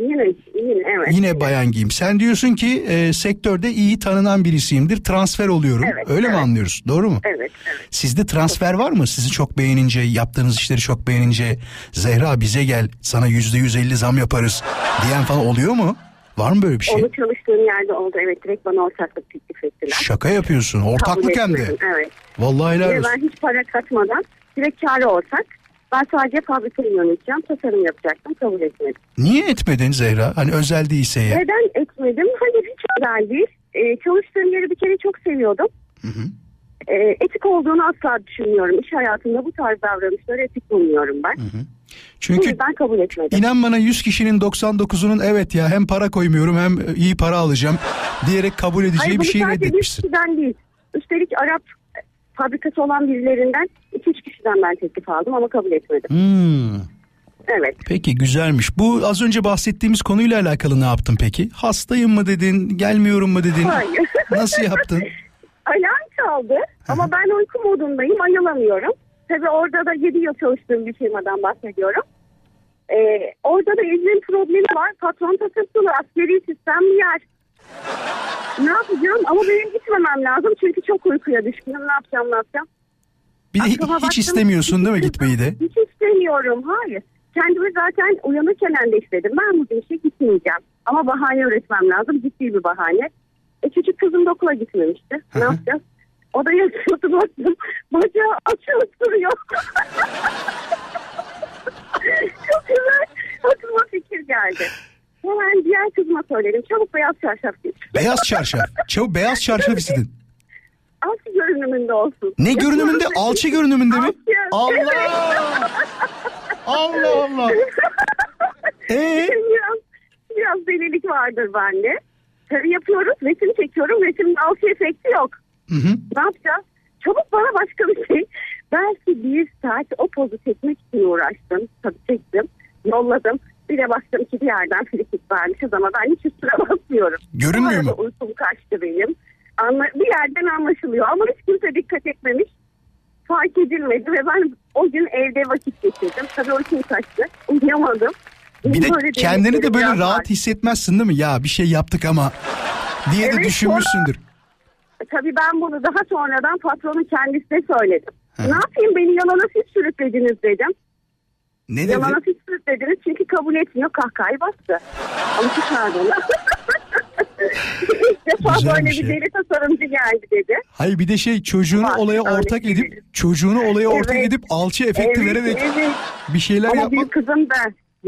Yine yine evet. Yine bayan giyim. Sen diyorsun ki e, sektörde iyi tanınan birisiyimdir. Transfer oluyorum. Evet, Öyle mi evet. anlıyoruz? Doğru mu? Evet evet. Sizde transfer var mı? Sizi çok beğenince, yaptığınız işleri çok beğenince Zehra bize gel sana yüzde yüz elli zam yaparız diyen falan oluyor mu? Var mı böyle bir şey? Onu çalıştığım yerde oldu. Evet direkt bana ortaklık teklif ettiler. Şaka yapıyorsun. Ortaklık hem de. Evet. Vallahi helal olsun. ben hiç para katmadan direkt kârı ortak. Ben sadece fabrikayı yöneteceğim. Tasarım yapacaktım. Kabul etmedim. Niye etmedin Zehra? Hani özel değilse ya. Neden etmedim? Hayır hiç özel değil. Ee, çalıştığım yeri bir kere çok seviyordum. Ee, etik olduğunu asla düşünmüyorum. İş hayatında bu tarz davranışları etik bulmuyorum ben. Bu Çünkü yüzden kabul etmedim. inan bana 100 kişinin 99'unun evet ya hem para koymuyorum hem iyi para alacağım diyerek kabul edeceği Hayır bir bunu şeyi sadece bir reddetmişsin. kişiden değil. Üstelik Arap fabrikası olan birilerinden iki üç kişiden ben teklif aldım ama kabul etmedim. Hmm. Evet. Peki güzelmiş. Bu az önce bahsettiğimiz konuyla alakalı ne yaptın peki? Hastayım mı dedin, gelmiyorum mu dedin? Hayır. Nasıl yaptın? Alarm çaldı ama ben uyku modundayım ayılamıyorum. Tabii orada da 7 yıl çalıştığım bir firmadan bahsediyorum. Ee, orada da izin problemi var. Patron takıntılı askeri sistem bir yer. Ne yapacağım ama benim gitmemem lazım çünkü çok uykuya düşkünüm. Ne yapacağım ne yapacağım? Bir de hiç baktım, istemiyorsun değil mi hiç- gitmeyi de? Hiç istemiyorum hayır. Kendimi zaten uyanırken de istedim. Ben bugün işe gitmeyeceğim. Ama bahane üretmem lazım. Ciddi bir bahane. E, küçük kızım da okula gitmemişti. ne yapacağız? O da yatıyordu baktım. Bacağı açılıp duruyor. Çok güzel. Aklıma fikir geldi. Hemen diğer kızıma söyledim. Çabuk beyaz çarşaf giy. Beyaz çarşaf. Çabuk beyaz çarşaf istedin. Alçı görünümünde olsun. Ne görünümünde? Alçı görünümünde mi? Alçı. Allah! Allah Allah. Ee? biraz, biraz delilik vardır bende. Tabii yapıyoruz, resim çekiyorum. Resimde alçı efekti yok. Hı hı. Ne yapacağız? Çabuk bana başka bir şey. Belki bir saat o pozu çekmek için uğraştım. Tabii çektim. Yolladım. Bir de baktım ki bir yerden frikik vermişiz ama ben hiç üstüne basmıyorum. Görünmüyor mu? Uykum kaçtı benim. Anla, bir yerden anlaşılıyor ama hiç kimse dikkat etmemiş. Fark edilmedi ve ben o gün evde vakit geçirdim. Tabii uykum kaçtı. Uyuyamadım. Bir de Böyle kendini de böyle rahat var. hissetmezsin değil mi? Ya bir şey yaptık ama diye de Evet, düşünmüşsündür. Tabii ben bunu daha sonradan patronun kendisine söyledim. Ne yapayım beni yalana siz sürüklediniz dedim. Ne dedi? Yalana siz sürüklediniz çünkü kabul etmiyor kahkahayı bastı. Ama çıkardı onu. İlk defa böyle bir ya. deli tasarımcı geldi dedi. Hayır bir de şey çocuğunu Var, olaya öyle ortak bir- edip çocuğunu olaya ortak Evet. edip alçı efekti Evet, vererek evet. bir şeyler Ama yapmak. büyük kızım da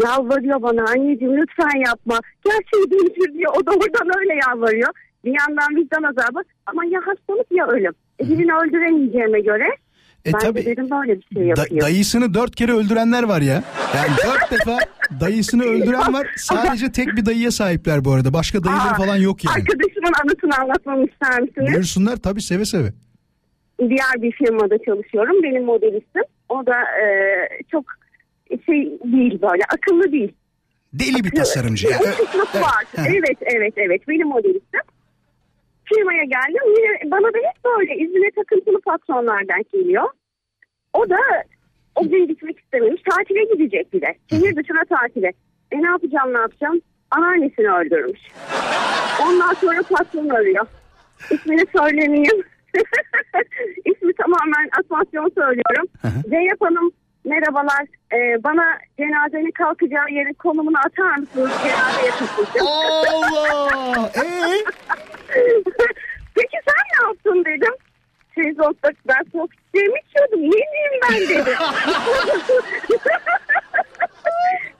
yalvarıyor bana anneciğim lütfen yapma. Gerçeği değiştir diyor. O da oradan öyle yalvarıyor. Bir yandan vicdan azabı. Ama ya hastalık ya ölüm. E, birini öldüremeyeceğime göre E ben tabii. de dedim böyle bir şey Da- yapayım. dayısını dört kere öldürenler var ya. Yani dört defa dayısını öldüren var. Sadece tek bir dayıya sahipler bu arada. Başka dayıları Aa, falan yok yani. Arkadaşımın anısını anlatmamı ister misiniz? Buyursunlar tabii seve seve. Diğer bir firmada çalışıyorum. Benim modelistim. O da e, çok şey değil böyle akıllı değil. Deli bir tasarımcı. Yani. Evet. Evet evet evet benim modelistim. Firmaya geldim. Yine bana da hep böyle izine takıntılı patronlardan geliyor. O da o gün gitmek istememiş. Tatile gidecek bir de. Şehir dışına tatile. E ne yapacağım ne yapacağım? anneannesini öldürmüş. Ondan sonra patron arıyor. İsmini söylemeyeyim. İsmi tamamen asmasyon söylüyorum. Zeynep Hanım merhabalar. Ee, bana cenazenin kalkacağı yerin konumunu atar mısınız? Cenazeye katılacağım. Allah! Ee? Peki sen ne yaptın dedim. Sezonda ben soğuk içeceğimi içiyordum. Ne diyeyim ben dedim.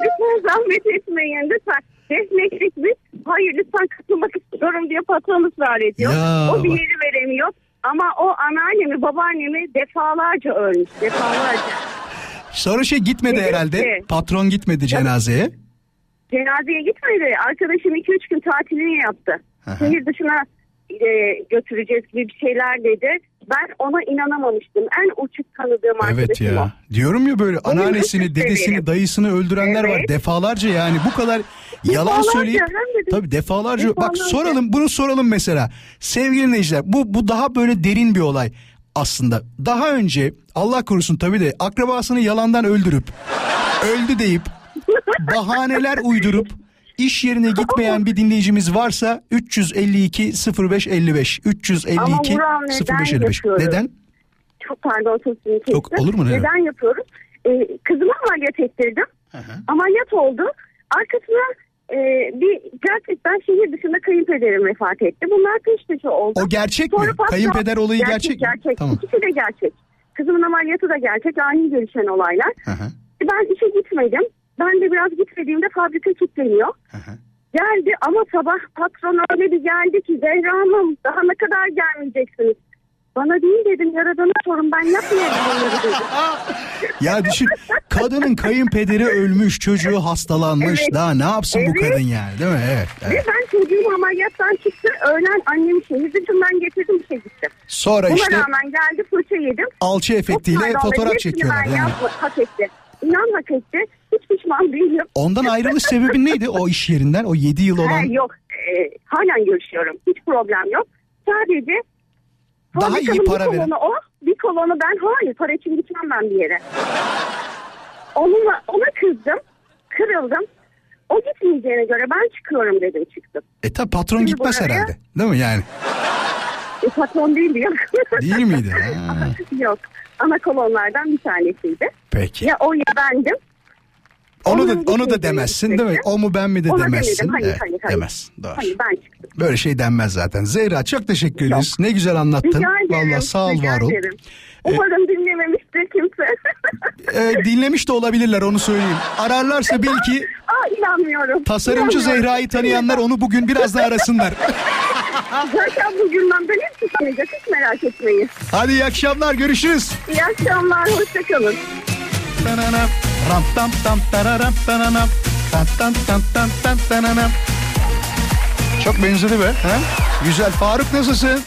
lütfen zahmet etmeyin lütfen. Defnetlik mi? Hayır lütfen katılmak istiyorum diye patron ısrar ediyor. Ya o bir yeri veremiyor. Ama o anneannemi babaannemi defalarca ölmüş. Defalarca. Sonra şey gitmedi Dedim herhalde. ki- Patron gitmedi cenazeye. Cenazeye gitmedi. Arkadaşım 2-3 gün tatilini yaptı. Şehir dışına e, götüreceğiz gibi bir şeyler dedi. Ben ona inanamamıştım. En uçuk tanıdığım Evet arkadaşım o. ya. Diyorum ya böyle Onu anneannesini, dedesini, severim. dayısını öldürenler var Evet. defalarca yani bu kadar yalan Defalarca, söyleyip hem de- tabii defalarca bak Defalarca. soralım bunu soralım mesela. Sevgili dinleyiciler bu bu daha böyle derin bir olay aslında. Daha önce Allah korusun tabii de akrabasını yalandan öldürüp öldü deyip bahaneler uydurup iş yerine gitmeyen bir dinleyicimiz varsa 352 0555 352 Ama Vural neden 0555 yapıyorum? neden? Çok pardon sözünü kestim. Yok, olur mu, ne Neden yapıyoruz? Ee, kızımı ameliyat ettirdim. Ameliyat oldu. Arkasına e, bir gerçekten şehir dışında kayınpederim vefat etti. Bunlar peş peşe oldu. O gerçek mi? Sonra patron- Kayınpeder olayı gerçek mi? Gerçek. Tamam. İkisi de gerçek. Kızımın ameliyatı da gerçek. Ani gelişen olaylar. Hı hı. Ben işe gitmedim. Ben de biraz gitmediğimde fabrika kilitleniyor. Geldi ama sabah patron öyle bir geldi ki Zehra Hanım daha ne kadar gelmeyeceksiniz? Bana değil dedim yaradana sorun ben yapmayayım bunları dedim. Ya düşün kadının kayınpederi ölmüş çocuğu hastalanmış Evet. daha ne yapsın bu Evet. kadın yani değil mi? Evet. evet. Ve ben çocuğum ameliyattan çıktı. Öğlen annemi şehir dışından getirdim işe gittim. Sonra Buna işte rağmen geldi fırça yedim. alçı efektiyle Çok fotoğraf hepsini çekiyorlar ben yani. yapma- hak etti. İnan hak etti. Hiç pişman değilim. Ondan ayrılış sebebi neydi o iş yerinden o 7 yıl olan? Ha, yok. E, halen görüşüyorum. Hiç problem yok. Sadece Daha iyi fabrikanın para bir kolonu o. Bir kolonu ben hayır para için gitmem ben bir yere. Onunla, ona kızdım. Kırıldım. O gitmeyeceğine göre ben çıkıyorum dedim çıktım. E tabi patron Şimdi gitmez buraya- herhalde değil mi yani? E, patron değildi yok. Değil miydi? Ha, yok. Ana kolonlardan bir tanesiydi. peki. Ya o ya bendim. Onu da onu da gitmeyeceğini demezsin değil mi? O mu ben mi de demezsin. demedim. Hayır, Evet, hayır, hayır. Demez. Doğru. Hayır ben çıktım. Böyle şey denmez zaten. Zehra çok teşekkür ederiz. Ne güzel anlattın. Valla sağ ol var ol. ederim. Umarım dinlememiştir kimse. Ee, dinlemiş de olabilirler onu söyleyeyim. Ararlarsa bil ki Aa inanmıyorum. tasarımcı İnanmıyorum. Zehra'yı tanıyanlar onu bugün biraz daha arasınlar. Zaten bu gündemden hiç çıkmayacak hiç merak etmeyin. Hadi iyi akşamlar görüşürüz. İyi akşamlar hoşçakalın. Ram tam tam tararam tananam, tan tan tan tan tan tananam. Çok benzedi be. Ha? Güzel. Faruk nasılsın?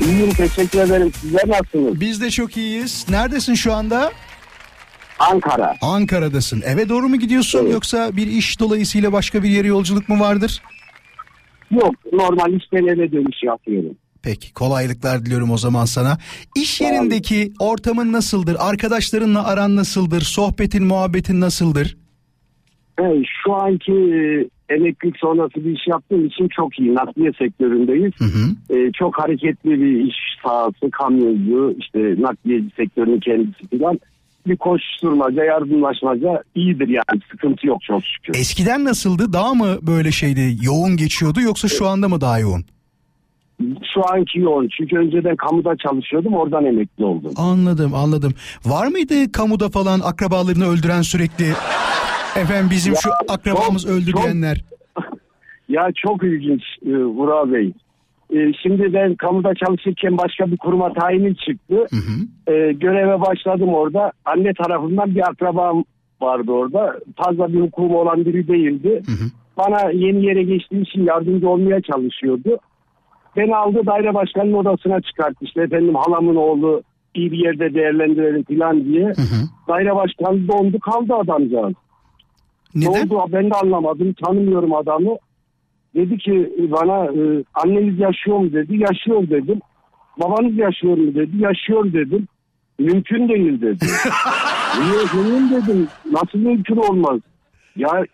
İyiyim teşekkür ederim. Sizler nasılsınız? Biz de çok iyiyiz. Neredesin şu anda? Ankara. Ankara'dasın. Eve doğru mu gidiyorsun yoksa bir iş dolayısıyla başka bir yere yolculuk mu vardır? Yok normal işten eve dönüş yapıyorum. Peki kolaylıklar diliyorum o zaman sana. İş yerindeki ortamın nasıldır? Arkadaşlarınla aran nasıldır? Sohbetin, muhabbetin nasıldır? Evet, şu anki e, emeklilik sonrası bir iş yaptığım için çok iyi. Nakliye sektöründeyiz. Hı hı. E, çok hareketli bir iş sahası, kamyoncu, işte nakliyeci sektörünün kendisi falan. Bir koşturmaca, yardımlaşmaca iyidir yani. Sıkıntı yok çok şükür. Eskiden nasıldı? Daha mı böyle şeydi? Yoğun geçiyordu yoksa şu anda mı daha yoğun? Şu anki yoğun. Çünkü önceden kamuda çalışıyordum. Oradan emekli oldum. Anladım, anladım. Var mıydı kamuda falan akrabalarını öldüren sürekli? Efendim bizim şu akrabamız çok- öldü çok- diyenler. Ya çok ilginç e, Vural Bey. E, şimdi ben kamuda çalışırken başka bir kuruma tayinim çıktı. Hı hı. E, göreve başladım orada. Anne tarafından bir akrabam vardı orada. Fazla bir hukumu olan biri değildi. Hı hı. Bana yeni yere geçtiğim için yardımcı olmaya çalışıyordu. Beni aldı daire başkanının odasına çıkarttı. İşte efendim halamın oğlu iyi bir yerde değerlendirelim falan diye. Hı hı. Daire başkanı dondu kaldı adamcağız. Neden? Ne oldu ben de anlamadım. Tanımıyorum adamı. Dedi ki bana e, anneniz yaşıyor mu dedi. Yaşıyor dedim. Babanız yaşıyor mu dedi. Yaşıyor dedim. Mümkün değil dedi. Niye efendim dedim. Nasıl mümkün olmaz? Ya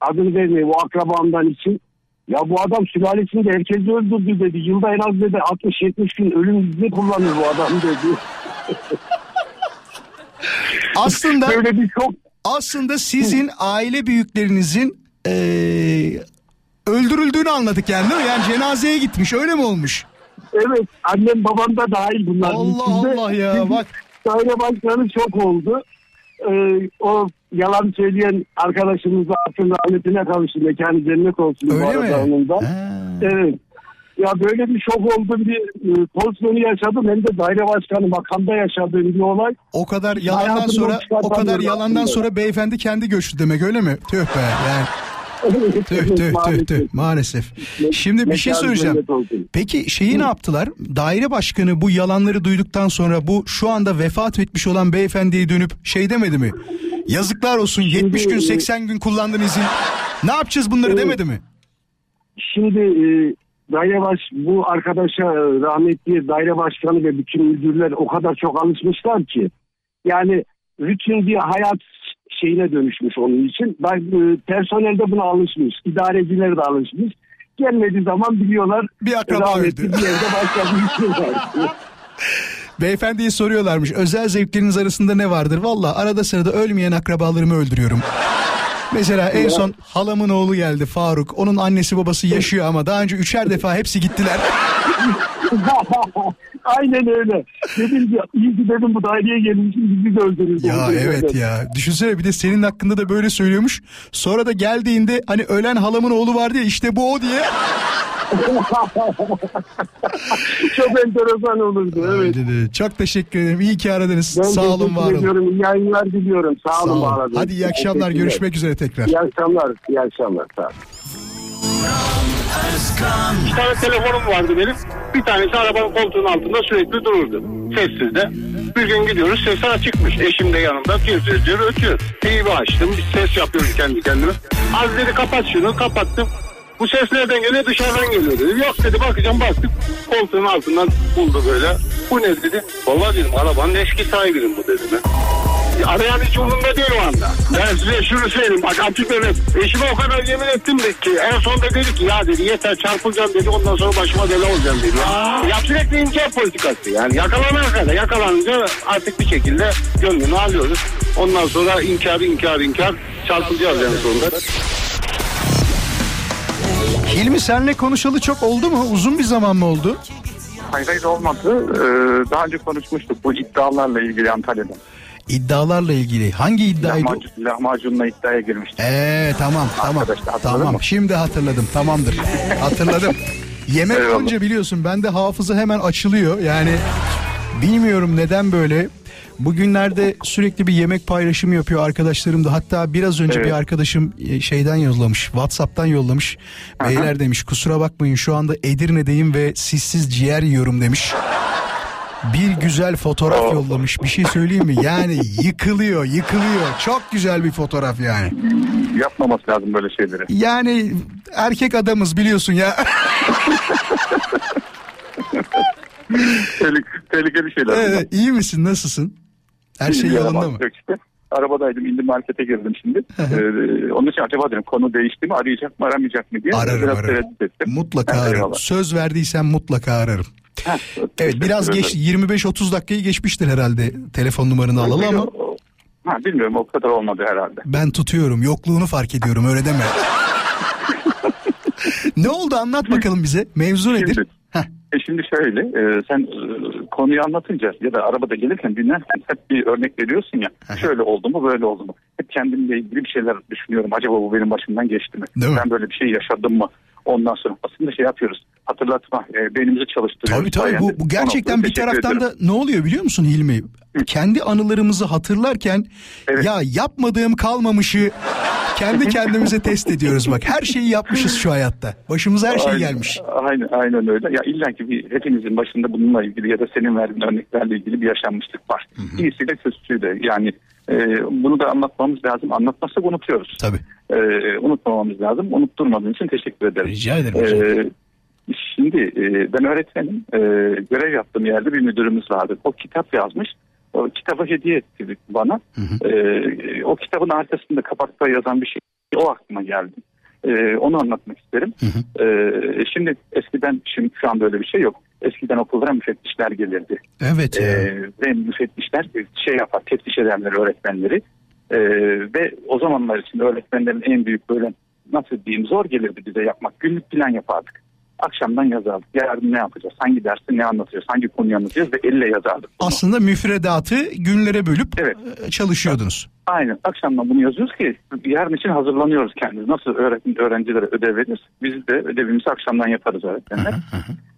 adını vermeyeyim o akrabamdan için. Ya bu adam sülalesinde herkesi öldürdü dedi. Yılda en az dedi 60-70 gün ölüm izni kullanır bu adam dedi. Aslında Böyle bir çok aslında sizin aile büyüklerinizin eee, öldürüldüğünü anladık yani değil mi? Yani cenazeye gitmiş öyle mi olmuş? evet annem babam da dahil bunlar. Allah içinde. Allah ya, bak. Daire başkanı çok oldu. Ee, o yalan söyleyen arkadaşımız da aslında rahmetine kavuştu. Mekanı cennet olsun. bu Öyle arada mi? onun da. Ha. Evet. Ya böyle bir şok oldum bir e, pozisyonu yaşadım hem de daire başkanı makamda yaşadığım bir olay. O kadar yalandan sonra o kadar yalandan aslında. sonra beyefendi kendi göçtü demek öyle mi? Tüh be yani tüh tüh tüh tüh maalesef. Şimdi bir şey söyleyeceğim. Peki şeyi ne yaptılar? Daire başkanı bu yalanları duyduktan sonra bu şu anda vefat etmiş olan beyefendiye dönüp şey demedi mi? Yazıklar olsun 70 gün 80 gün kullandın izin. Ne yapacağız bunları Evet. demedi mi? Şimdi e, daire baş bu arkadaşa e, rahmetli daire başkanı ve bütün müdürler o kadar çok alışmışlar ki yani rutin bir hayat şeyine dönüşmüş onun için. Ben, e, personel de buna alışmış. İdareciler de alışmış. Gelmediği zaman biliyorlar Bir akraba öldü. bir yerde başka bir şey var. Beyefendiye soruyorlarmış özel zevkleriniz arasında ne vardır? Valla arada sırada ölmeyen akrabalarımı öldürüyorum. Mesela en son halamın oğlu geldi Faruk. Onun annesi babası yaşıyor ama daha önce üçer defa hepsi gittiler. Aynen öyle. Dedim ki iyi ki dedim bu daireye gelmişim bizi de öldürür. ya evet ya. Düşünsene bir de senin hakkında da böyle söylüyormuş. Sonra da geldiğinde hani ölen halamın oğlu vardı ya işte bu o diye. Çok enteresan olurdu. Evet. De. Çok teşekkür ederim. İyi ki aradınız. Ben Sağ olun var olun. İyi yayınlar diliyorum. Sağ, Sağ olun. olun. Hadi iyi akşamlar. Görüşmek üzere tekrar. İyi akşamlar. İyi akşamlar. Sağ olun. İki tane telefonum vardı benim. Bir tanesi arabanın koltuğunun altında sürekli dururdu. Sessizde. Bir gün gidiyoruz sesi açıkmış. Eşim de yanımda diyor diyor ötüyor. TV açtım bir ses yapıyorum kendi kendime. Az dedi kapat şunu kapattım. Bu ses nereden geliyor dışarıdan geliyor dedi. Yok dedi bakacağım baktık koltuğun altından buldu böyle. Bu ne dedi. Vallahi dedim arabanın eski sahibinin bu dedim. Arayan hiç umurumda değil o anda. Ben size şunu söyleyeyim bak açık evet. Eşime o kadar yemin ettim de ki en sonunda dedi ki ya dedi yeter çarpılacağım dedi ondan sonra başıma bela olacağım dedi. Ya sürekli inkar politikası yani yakalanana kadar yakalanınca artık bir şekilde gönlünü alıyoruz. Ondan sonra inkar inkar inkar çarpılacağız en sonunda. Hilmi senle konuşalı çok oldu mu? Uzun bir zaman mı oldu? Hayır hayır olmadı. Ee, daha önce konuşmuştuk bu iddialarla ilgili Antalya'da. İddialarla ilgili. Hangi iddiaydı? Lahmacun, lahmacunla iddiaya girmiştik. Ee tamam tamam. Tamam mı? şimdi hatırladım. Tamamdır. Hatırladım. Yemek Eyvallah. olunca biliyorsun bende hafıza hemen açılıyor. Yani bilmiyorum neden böyle. Bugünlerde sürekli bir yemek paylaşımı yapıyor arkadaşlarım da. Hatta biraz önce Evet. bir arkadaşım e, şeyden yollamış. WhatsApp'tan yollamış. Beyler demiş kusura bakmayın şu anda Edirne'deyim ve sissiz ciğer yiyorum demiş. Bir güzel fotoğraf yollamış. Bir şey söyleyeyim mi? Yani yıkılıyor, yıkılıyor. Çok güzel bir fotoğraf yani. Yapmaması lazım böyle şeyleri. Yani erkek adamız biliyorsun ya. Tehlik, tehlikeli şeyler. bunlar. Evet, iyi misin? Nasılsın? Her şey yolunda mı? yok işte. Arabadaydım indim markete girdim şimdi. ee, onun için acaba dedim konu değişti mi arayacak mı aramayacak mı diye. Ararım, Biraz ararım. tereddüt ettim. Mutlaka Ha, ararım. eyvallah. Söz verdiysen mutlaka ararım. Ha, Evet biraz geç ederim. 25-30 dakikayı geçmiştir herhalde telefon numaranı alalı ama Ha, bilmiyorum o kadar olmadı herhalde. ben tutuyorum. Yokluğunu fark ediyorum öyle deme. ne oldu anlat bakalım bize. Mevzu nedir? Şimdi, e şimdi şöyle e, sen e, konuyu anlatınca ya da arabada gelirken dinlerken hep bir örnek veriyorsun ya. şöyle oldu mu böyle oldu mu? Hep kendimle ilgili bir şeyler düşünüyorum. Acaba bu benim başımdan geçti mi? Değil mi? Ben böyle bir şey yaşadım mı? Ondan sonra aslında şey yapıyoruz. Hatırlatma, e, beynimizi çalıştırıyoruz. Tabii tabii bu, bu gerçekten bir taraftan ederim. da ne oluyor biliyor musun Hilmi? Kendi anılarımızı hatırlarken ya yapmadığım kalmamışı kendi kendimize test ediyoruz bak. Her şeyi yapmışız şu hayatta. Başımıza her şey Aynen- gelmiş. Aynen, aynen öyle. Ya illa ki bir, hepimizin başında bununla ilgili ya da senin verdiğin örneklerle ilgili bir yaşanmışlık var. İyisiyle kötüsüyle. Yani e, bunu da anlatmamız lazım. Anlatmazsak unutuyoruz. Tabii. E, unutmamamız lazım. Unutturmadığın için teşekkür ederim. Rica ederim. E, Şimdi e, ben öğretmenim. E, görev yaptığım yerde bir müdürümüz vardı. O kitap yazmış. O kitabı hediye etti bana. Ee, o kitabın arkasında kapakta yazan bir şey o aklıma geldi. Ee, onu anlatmak isterim. Ee, şimdi eskiden şimdi şu anda öyle bir şey yok. Eskiden okullara müfettişler gelirdi. Evet. ya. Ve müfettişler şey yapar, teftiş ederler öğretmenleri. Ee, ve o zamanlar için öğretmenlerin en büyük böyle nasıl diyeyim zor gelirdi bize yapmak. Günlük plan yapardık. Akşamdan yazardık. Yarın ne yapacağız? Hangi derste ne anlatacağız? Hangi konuyu anlatacağız? Ve elle yazardık. bunu. Aslında müfredatı günlere bölüp Evet. e, çalışıyordunuz. Aynen. Akşamdan bunu yazıyoruz ki yarın için hazırlanıyoruz kendimiz. Nasıl öğretmen öğrencilere ödev veririz? Biz de ödevimizi akşamdan yaparız öğretmenler.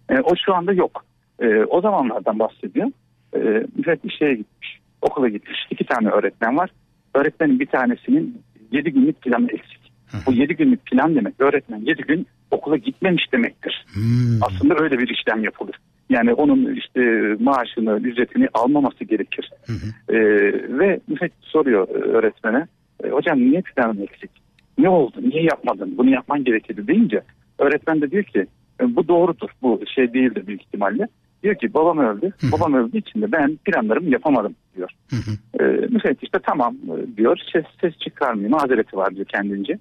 Ee, o şu anda yok. Ee, o zamanlardan bahsediyor. Ee, müfettiş şeye gitmiş. Okula gitmiş. İki tane öğretmen var. Öğretmenin bir tanesinin yedi günlük planı eksik. Bu yedi günlük plan demek. Öğretmen yedi gün okula gitmemiş demektir. Aslında öyle bir işlem yapılır. Yani onun işte maaşını, ücretini almaması gerekir. Ee, ve müfettiş soruyor öğretmene. "E, hocam niye planın eksik? Ne oldu? Niye yapmadın? Bunu yapman gerekirdi deyince öğretmen de diyor ki "E, bu doğrudur. Bu şey değildir büyük ihtimalle. Diyor ki babam öldü. Babam öldüğü için de ben planlarımı yapamadım diyor. Ee, müfettiş de tamam e, diyor. Ses, ses çıkarmıyor. Mazereti var diyor kendince.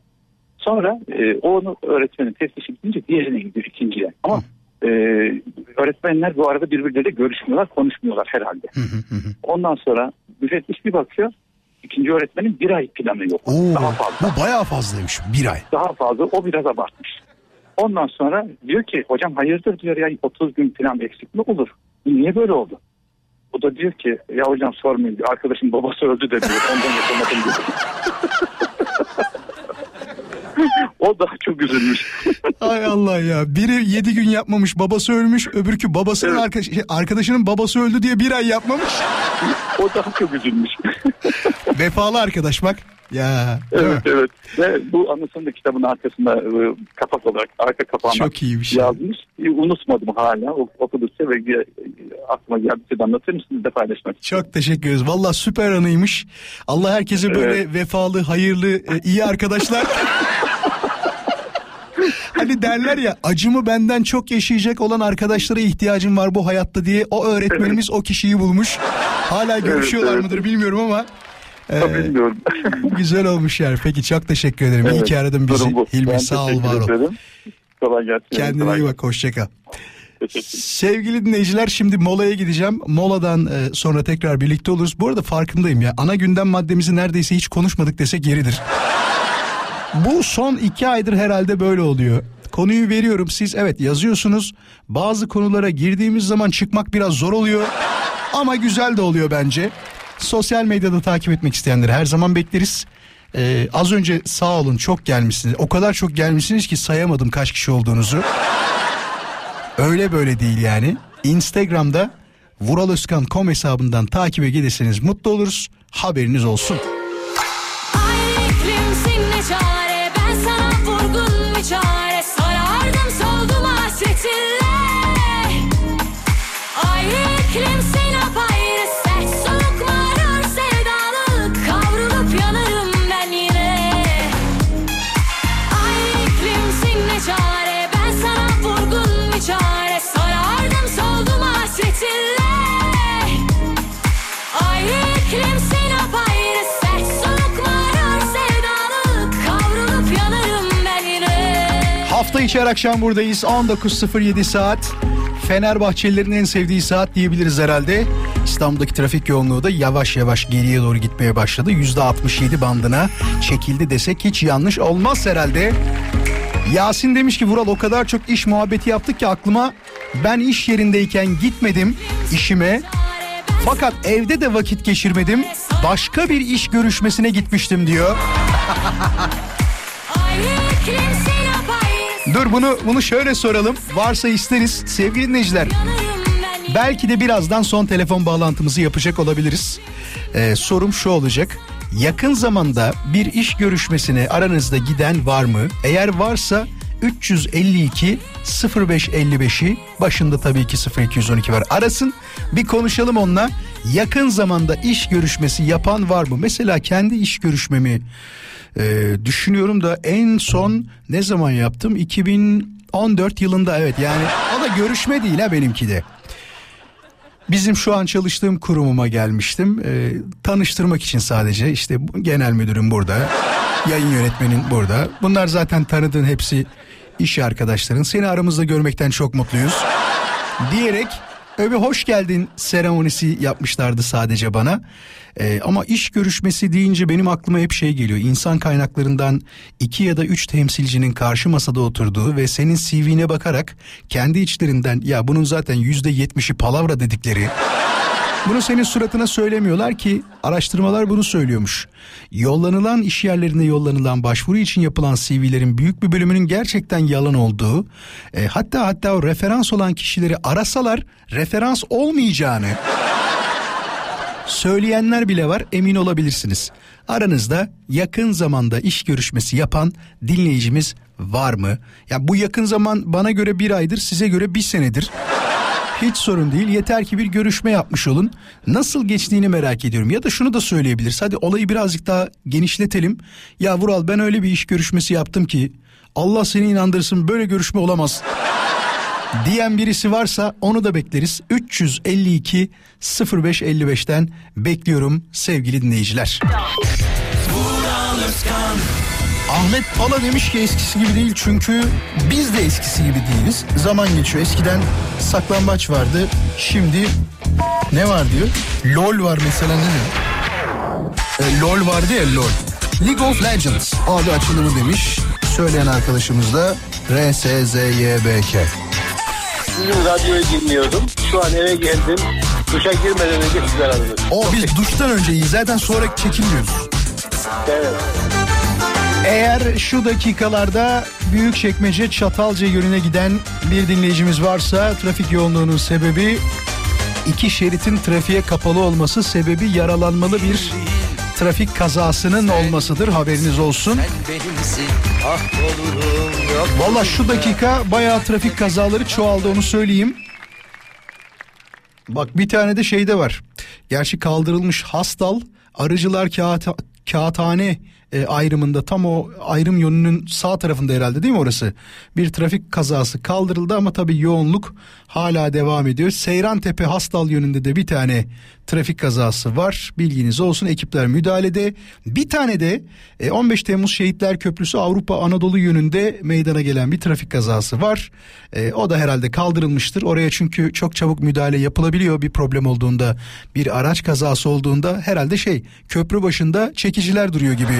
Sonra e, onu öğretmenin teftişi bitince diğerine gidiyor ikinciye. Ama e, öğretmenler bu arada birbirleriyle görüşmüyorlar, konuşmuyorlar herhalde. Ondan sonra müfettiş bir bakıyor. ikinci öğretmenin bir ay planı yok. Oo, Daha fazla. bu bayağı fazlaymış. Bir ay. Daha fazla. O biraz abartmış. Ondan sonra diyor ki hocam hayırdır diyor ya 30 gün plan eksik mi olur? Niye böyle oldu? O da diyor ki ya hocam sormayın. Arkadaşım babası öldü de diyor. Ondan yapamadım diyor. o daha çok üzülmüş. Ay Allah ya. Biri yedi gün yapmamış babası ölmüş. Öbürkü babasının arkadaş, şey, arkadaşının babası öldü diye bir ay yapmamış. o daha çok üzülmüş. Vefalı arkadaş bak. Ya. evet evet. Ve bu anısını da kitabın arkasında e, kapak olarak arka kapağına Çok iyiymiş. yazmış. E, Unutmadım hala. O- Okudukça ve e, aklıma geldikçe de anlatırım sizinle de paylaşmak istiyorum. Çok teşekkür ederiz. Valla süper anıymış. Allah herkese böyle vefalı, hayırlı, e, iyi arkadaşlar. hani derler ya acımı benden çok yaşayacak olan arkadaşlara ihtiyacım var bu hayatta diye o öğretmenimiz o kişiyi bulmuş. Hala görüşüyorlar evet. mıdır bilmiyorum ama. E, Tabii bilmiyorum. güzel olmuş yer. Peki çok teşekkür ederim. İyi Evet, ki aradın bizi. Hilmi Ben sağ ol var ol. ederim. Kolay gelsin. Kendine Kolay iyi bak hoşça kal. Teşekkür Sevgili dinleyiciler şimdi molaya gideceğim. Moladan e, sonra tekrar birlikte oluruz. Bu arada farkındayım ya. Ana gündem maddemizi neredeyse hiç konuşmadık desek yeridir. Bu son iki aydır herhalde böyle oluyor. Konuyu veriyorum siz evet yazıyorsunuz. Bazı konulara girdiğimiz zaman çıkmak biraz zor oluyor. Ama güzel de oluyor bence. Sosyal medyada takip etmek isteyenleri her zaman bekleriz. Ee, az önce sağ olun çok gelmişsiniz. O kadar çok gelmişsiniz ki sayamadım kaç kişi olduğunuzu. Öyle böyle değil yani. Instagram'da Vural Özkan kom hesabından takibe gelirseniz mutlu oluruz. Haberiniz olsun. İçi her akşam buradayız. 19.07 saat. Fenerbahçelilerin en sevdiği saat diyebiliriz herhalde. İstanbul'daki trafik yoğunluğu da yavaş yavaş geriye doğru gitmeye başladı. %67 bandına çekildi desek hiç yanlış olmaz herhalde. Yasin demiş ki Vural o kadar çok iş muhabbeti yaptık ki aklıma ben iş yerindeyken gitmedim işime. Fakat evde de vakit geçirmedim. Başka bir iş görüşmesine gitmiştim diyor. Dur bunu bunu şöyle soralım. Varsa isteriz sevgili dinleyiciler. Belki de birazdan son telefon bağlantımızı yapacak olabiliriz. Ee, sorum şu olacak. Yakın zamanda bir iş görüşmesine aranızda giden var mı? Eğer varsa 352 0555'i başında tabii ki 0212 var. Arasın bir konuşalım onunla. Yakın zamanda iş görüşmesi yapan var mı? Mesela kendi iş görüşmemi e, düşünüyorum da en son ne zaman yaptım? 2014 yılında evet yani o da görüşme değil ha benimki de. Bizim şu an çalıştığım kurumuma gelmiştim. Ee, tanıştırmak için sadece işte genel müdürüm burada. Yayın yönetmenin burada. Bunlar zaten tanıdığın hepsi iş arkadaşların. Seni aramızda görmekten çok mutluyuz. Diyerek öyle hoş geldin seremonisi yapmışlardı sadece bana. Ee, ama iş görüşmesi deyince benim aklıma hep şey geliyor. İnsan kaynaklarından iki ya da üç temsilcinin karşı masada oturduğu ve senin CV'ne bakarak kendi içlerinden ya bunun zaten yüzde yetmişi palavra dedikleri bunu senin suratına söylemiyorlar ki araştırmalar bunu söylüyormuş. Yollanılan iş yerlerine yollanılan başvuru için yapılan CV'lerin büyük bir bölümünün gerçekten yalan olduğu, e, hatta hatta o referans olan kişileri arasalar referans olmayacağını söyleyenler bile var emin olabilirsiniz. Aranızda yakın zamanda iş görüşmesi yapan dinleyicimiz var mı? Ya bu yakın zaman bana göre bir aydır size göre bir senedir. Hiç sorun değil yeter ki bir görüşme yapmış olun. Nasıl geçtiğini merak ediyorum ya da şunu da söyleyebiliriz. Hadi olayı birazcık daha genişletelim. Ya Vural ben öyle bir iş görüşmesi yaptım ki Allah seni inandırsın böyle görüşme olamaz. Diyen birisi varsa onu da bekleriz. 352 0555'ten bekliyorum sevgili dinleyiciler. Ahmet Pala demiş ki eskisi gibi değil çünkü biz de eskisi gibi değiliz. Zaman geçiyor. Eskiden saklambaç vardı. Şimdi ne var diyor? LOL var mesela ne diyor? E, LOL vardı ya LOL. League of Legends adı açılımı demiş. Söyleyen arkadaşımız da RSZYBK. Sizin radyoyu dinliyordum. Şu an eve geldim. Duşa girmeden önce sizler aradınız. O biz duştan önce iyi zaten sonra çekilmiyoruz. Evet. Eğer şu dakikalarda Büyükçekmece Çatalca yönüne giden bir dinleyicimiz varsa trafik yoğunluğunun sebebi iki şeritin trafiğe kapalı olması sebebi yaralanmalı bir trafik kazasının olmasıdır haberiniz olsun. Valla şu dakika bayağı trafik kazaları çoğaldı onu söyleyeyim. Bak bir tane de şeyde var. Gerçi kaldırılmış Hastal Arıcılar Kağıt, Kağıthane e, ayrımında tam o ayrım yönünün sağ tarafında herhalde değil mi orası? Bir trafik kazası kaldırıldı ama tabii yoğunluk hala devam ediyor. Seyrantepe Hastal yönünde de bir tane trafik kazası var. Bilginiz olsun ekipler müdahalede. Bir tane de e, 15 Temmuz Şehitler Köprüsü Avrupa Anadolu yönünde meydana gelen bir trafik kazası var. E, o da herhalde kaldırılmıştır. Oraya çünkü çok çabuk müdahale yapılabiliyor bir problem olduğunda bir araç kazası olduğunda herhalde şey köprü başında çekiciler duruyor gibi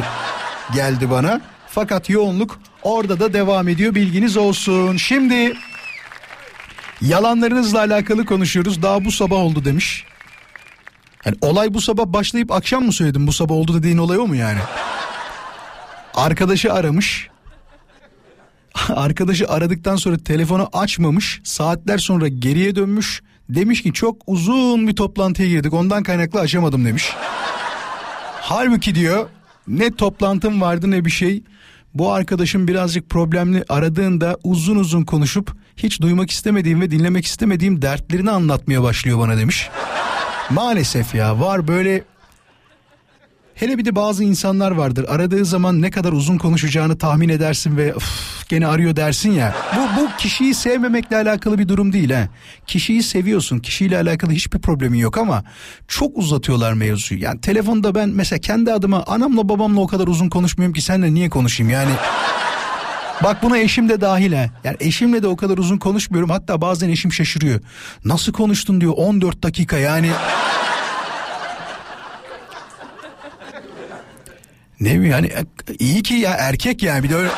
geldi bana. Fakat yoğunluk orada da devam ediyor bilginiz olsun. Şimdi yalanlarınızla alakalı konuşuyoruz. Daha bu sabah oldu demiş. Yani olay bu sabah başlayıp akşam mı söyledim bu sabah oldu dediğin olay o mu yani? Arkadaşı aramış. Arkadaşı aradıktan sonra telefonu açmamış. Saatler sonra geriye dönmüş. Demiş ki çok uzun bir toplantıya girdik ondan kaynaklı açamadım demiş. Halbuki diyor ne toplantım vardı ne bir şey. Bu arkadaşım birazcık problemli aradığında uzun uzun konuşup hiç duymak istemediğim ve dinlemek istemediğim dertlerini anlatmaya başlıyor bana demiş. Maalesef ya var böyle Hele bir de bazı insanlar vardır aradığı zaman ne kadar uzun konuşacağını tahmin edersin ve "Üf, gene arıyor dersin ya. Bu, bu kişiyi sevmemekle alakalı bir durum değil ha. Kişiyi seviyorsun kişiyle alakalı hiçbir problemin yok ama çok uzatıyorlar mevzuyu. Yani telefonda ben mesela kendi adıma anamla babamla o kadar uzun konuşmuyorum ki seninle niye konuşayım yani. Bak buna eşim de dahil ha. Yani eşimle de o kadar uzun konuşmuyorum. Hatta bazen eşim şaşırıyor. Nasıl konuştun diyor 14 dakika yani. Ne mi yani iyi ki ya erkek yani bir de öyle.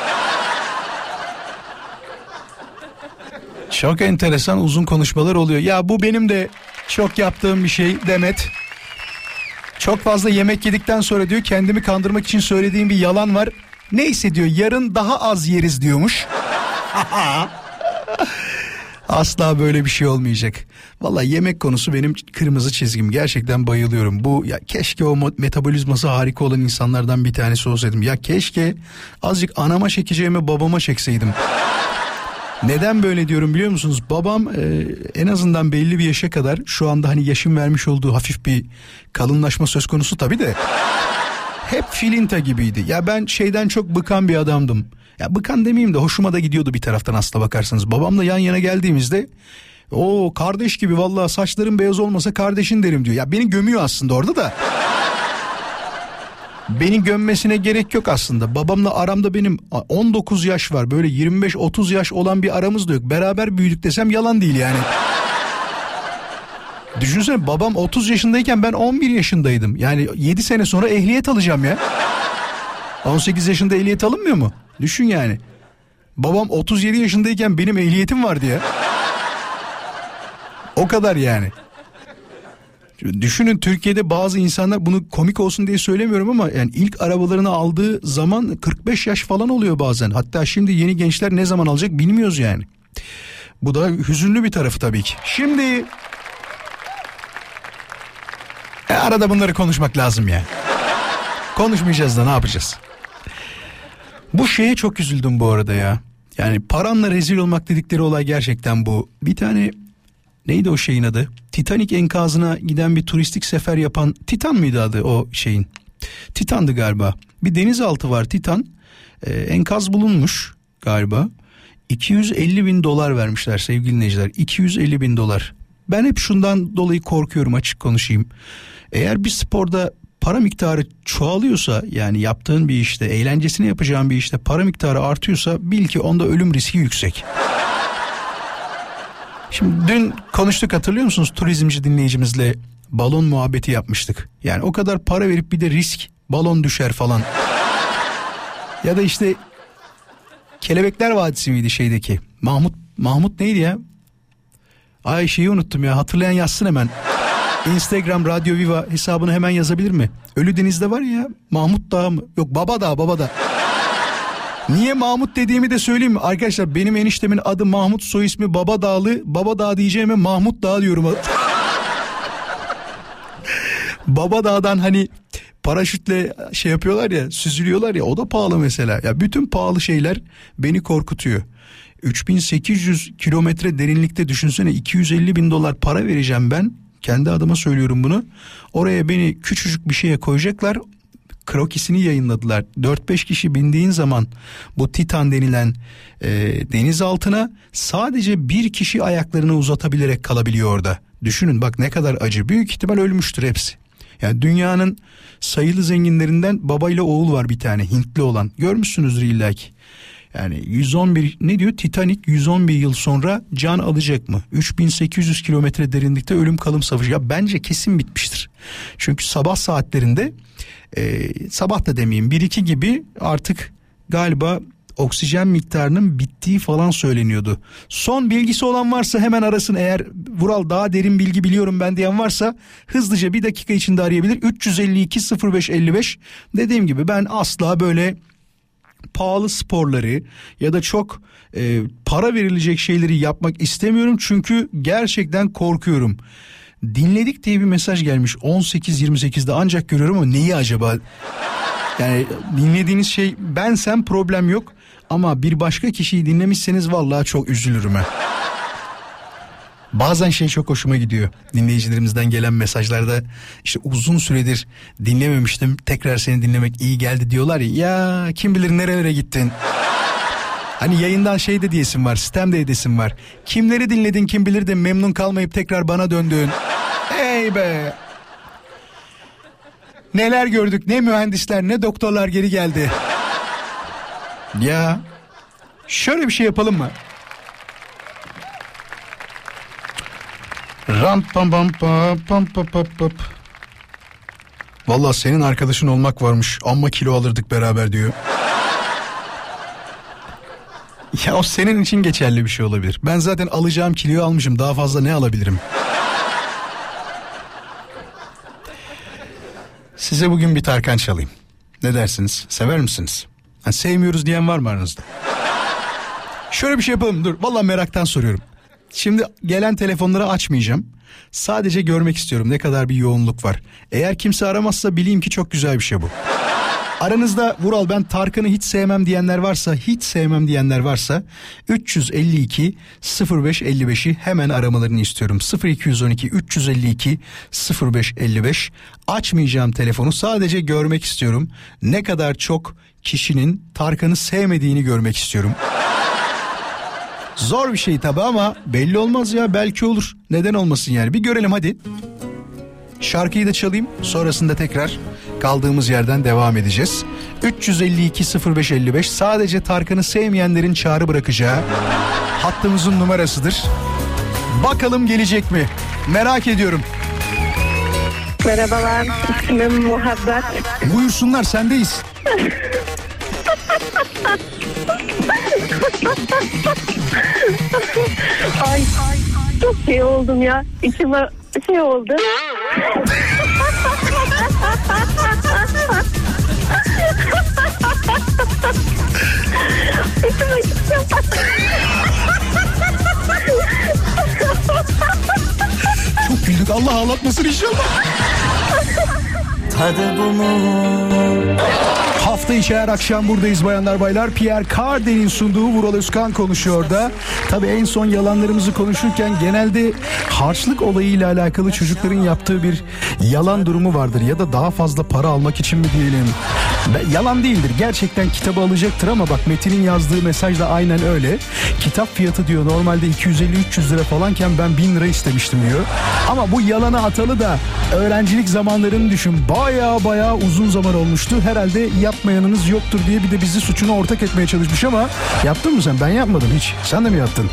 Çok enteresan uzun konuşmalar oluyor. Ya bu benim de çok yaptığım bir şey Demet. Çok fazla yemek yedikten sonra diyor kendimi kandırmak için söylediğim bir yalan var. Neyse diyor yarın daha az yeriz diyormuş. Asla böyle bir şey olmayacak. Valla yemek konusu benim kırmızı çizgim. Gerçekten bayılıyorum. Bu ya keşke o metabolizması harika olan insanlardan bir tanesi olsaydım. Ya keşke azıcık anama çekeceğimi babama çekseydim. Neden böyle diyorum biliyor musunuz? Babam e, en azından belli bir yaşa kadar şu anda hani yaşım vermiş olduğu hafif bir kalınlaşma söz konusu tabii de. Hep filinta gibiydi. Ya ben şeyden çok bıkan bir adamdım. Ya bıkan demeyeyim de hoşuma da gidiyordu bir taraftan aslına bakarsanız. Babamla yan yana geldiğimizde O kardeş gibi vallahi saçların beyaz olmasa kardeşin derim diyor. Ya beni gömüyor aslında orada da. Beni gömmesine gerek yok aslında. Babamla aramda benim 19 yaş var. Böyle 25-30 yaş olan bir aramız da yok. Beraber büyüdük desem yalan değil yani. Düşünsene babam 30 yaşındayken ben 11 yaşındaydım. Yani 7 sene sonra ehliyet alacağım ya. 18 yaşında ehliyet alınmıyor mu? Düşün yani. Babam 37 yaşındayken benim ehliyetim vardı ya. O kadar yani. Düşünün Türkiye'de bazı insanlar bunu komik olsun diye söylemiyorum ama yani ilk arabalarını aldığı zaman 45 yaş falan oluyor bazen. Hatta şimdi yeni gençler ne zaman alacak bilmiyoruz yani. Bu da hüzünlü bir tarafı tabii ki. Şimdi e, arada bunları konuşmak lazım ya. Konuşmayacağız da ne yapacağız? Bu şeye çok üzüldüm bu arada ya. Yani paranla rezil olmak dedikleri olay gerçekten bu. Bir tane neydi o şeyin adı? Titanic enkazına giden bir turistik sefer yapan Titan mıydı adı o şeyin? Titan'dı galiba. Bir denizaltı var Titan. Ee, enkaz bulunmuş galiba. 250 bin dolar vermişler sevgili dinleyiciler. 250 bin dolar. Ben hep şundan dolayı korkuyorum açık konuşayım. Eğer bir sporda para miktarı çoğalıyorsa yani yaptığın bir işte eğlencesini yapacağın bir işte para miktarı artıyorsa bil ki onda ölüm riski yüksek. Şimdi dün konuştuk hatırlıyor musunuz turizmci dinleyicimizle balon muhabbeti yapmıştık. Yani o kadar para verip bir de risk balon düşer falan. ya da işte Kelebekler Vadisi miydi şeydeki? Mahmut Mahmut neydi ya? Ay şeyi unuttum ya hatırlayan yazsın hemen. Instagram Radyo Viva hesabını hemen yazabilir mi? Ölü Deniz'de var ya Mahmut Dağı mı? Yok Baba Dağı Baba Dağı. Niye Mahmut dediğimi de söyleyeyim? Arkadaşlar benim eniştemin adı Mahmut soy ismi Baba Dağlı. Baba Dağı diyeceğime Mahmut Dağı diyorum. Baba Dağ'dan hani paraşütle şey yapıyorlar ya süzülüyorlar ya o da pahalı mesela. Ya bütün pahalı şeyler beni korkutuyor. 3800 kilometre derinlikte düşünsene 250 bin dolar para vereceğim ben. Kendi adıma söylüyorum bunu. Oraya beni küçücük bir şeye koyacaklar. Krokisini yayınladılar. 4-5 kişi bindiğin zaman bu Titan denilen e, deniz altına sadece bir kişi ayaklarını uzatabilerek kalabiliyor orada. Düşünün bak ne kadar acı. Büyük ihtimal ölmüştür hepsi. Yani dünyanın sayılı zenginlerinden babayla oğul var bir tane Hintli olan. Görmüşsünüzdür illaki. Yani 111 ne diyor Titanic 111 yıl sonra can alacak mı? 3800 kilometre derinlikte ölüm kalım savaşı. Ya bence kesin bitmiştir. Çünkü sabah saatlerinde e, sabah da demeyeyim 1-2 gibi artık galiba oksijen miktarının bittiği falan söyleniyordu. Son bilgisi olan varsa hemen arasın eğer Vural daha derin bilgi biliyorum ben diyen varsa hızlıca bir dakika içinde arayabilir. 352 0555 dediğim gibi ben asla böyle pahalı sporları ya da çok e, para verilecek şeyleri yapmak istemiyorum çünkü gerçekten korkuyorum. Dinledik diye bir mesaj gelmiş 18-28'de ancak görüyorum ama neyi acaba? Yani dinlediğiniz şey ben sen problem yok ama bir başka kişiyi dinlemişseniz vallahi çok üzülürüm ha. Bazen şey çok hoşuma gidiyor. Dinleyicilerimizden gelen mesajlarda işte uzun süredir dinlememiştim. Tekrar seni dinlemek iyi geldi diyorlar ya. Ya kim bilir nerelere gittin. Hani yayından şey de diyesin var, sistem de edesin var. Kimleri dinledin kim bilir de memnun kalmayıp tekrar bana döndün. Hey be. Neler gördük ne mühendisler ne doktorlar geri geldi. Ya şöyle bir şey yapalım mı? Ram pam pam pam pam pam pam pam. Valla senin arkadaşın olmak varmış amma kilo alırdık beraber diyor. ya o senin için geçerli bir şey olabilir. Ben zaten alacağım kiloyu almışım daha fazla ne alabilirim? Size bugün bir Tarkan çalayım. Ne dersiniz? Sever misiniz? Ha, sevmiyoruz diyen var mı aranızda? Şöyle bir şey yapalım dur. Valla meraktan soruyorum. Şimdi gelen telefonları açmayacağım. Sadece görmek istiyorum ne kadar bir yoğunluk var. Eğer kimse aramazsa bileyim ki çok güzel bir şey bu. Aranızda Vural ben Tarkan'ı hiç sevmem diyenler varsa, hiç sevmem diyenler varsa 352 0555'i hemen aramalarını istiyorum. 0212 352 0555 açmayacağım telefonu sadece görmek istiyorum. Ne kadar çok kişinin Tarkan'ı sevmediğini görmek istiyorum. Zor bir şey tabi ama belli olmaz ya belki olur. Neden olmasın yani bir görelim hadi. Şarkıyı da çalayım sonrasında tekrar kaldığımız yerden devam edeceğiz. 352 0555 sadece Tarkan'ı sevmeyenlerin çağrı bırakacağı hattımızın numarasıdır. Bakalım gelecek mi? Merak ediyorum. Merhabalar, ismim Muhabbet. Buyursunlar sendeyiz. ay, çok şey oldum ya. İçime şey oldu. İçime Çok güldük Allah ağlatmasın inşallah. Tadı bu mu? Hafta içi her akşam buradayız bayanlar baylar. Pierre Cardin'in sunduğu Vural Özkan konuşuyor da. Tabii en son yalanlarımızı konuşurken genelde harçlık olayıyla alakalı çocukların yaptığı bir yalan durumu vardır. Ya da daha fazla para almak için mi diyelim. Yalan değildir. Gerçekten kitabı alacaktır ama bak Metin'in yazdığı mesaj da aynen öyle. Kitap fiyatı diyor normalde 250-300 lira falanken ben 1000 lira istemiştim diyor. Ama bu yalanı atalı da öğrencilik zamanlarını düşün. Baya baya uzun zaman olmuştu. Herhalde yapmayanınız yoktur diye bir de bizi suçuna ortak etmeye çalışmış ama yaptın mı sen? Ben yapmadım hiç. Sen de mi yaptın?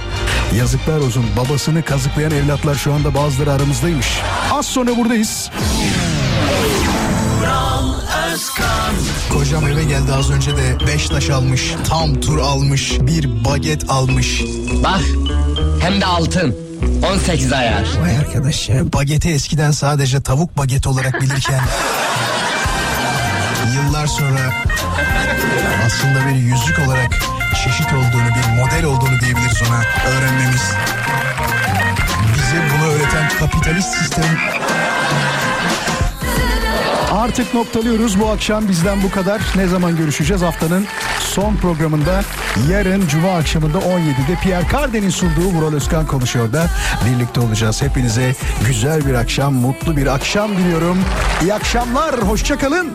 Yazıklar olsun. Babasını kazıklayan evlatlar şu anda bazıları aramızdaymış. Az sonra buradayız. Kocam eve geldi az önce de 5 taş almış, tam tur almış, bir baget almış. Bak hem de altın. 18 ayar. Vay arkadaş ya. Bageti eskiden sadece tavuk baget olarak bilirken yıllar sonra aslında bir yüzük olarak çeşit olduğunu, bir model olduğunu diyebiliriz ona öğrenmemiz. Bize bunu öğreten kapitalist sistem Artık noktalıyoruz. Bu akşam bizden bu kadar. Ne zaman görüşeceğiz? Haftanın son programında yarın Cuma akşamında 17'de Pierre Cardin'in sunduğu Vural Özkan konuşuyor da birlikte olacağız. Hepinize güzel bir akşam, mutlu bir akşam diliyorum. İyi akşamlar, hoşçakalın.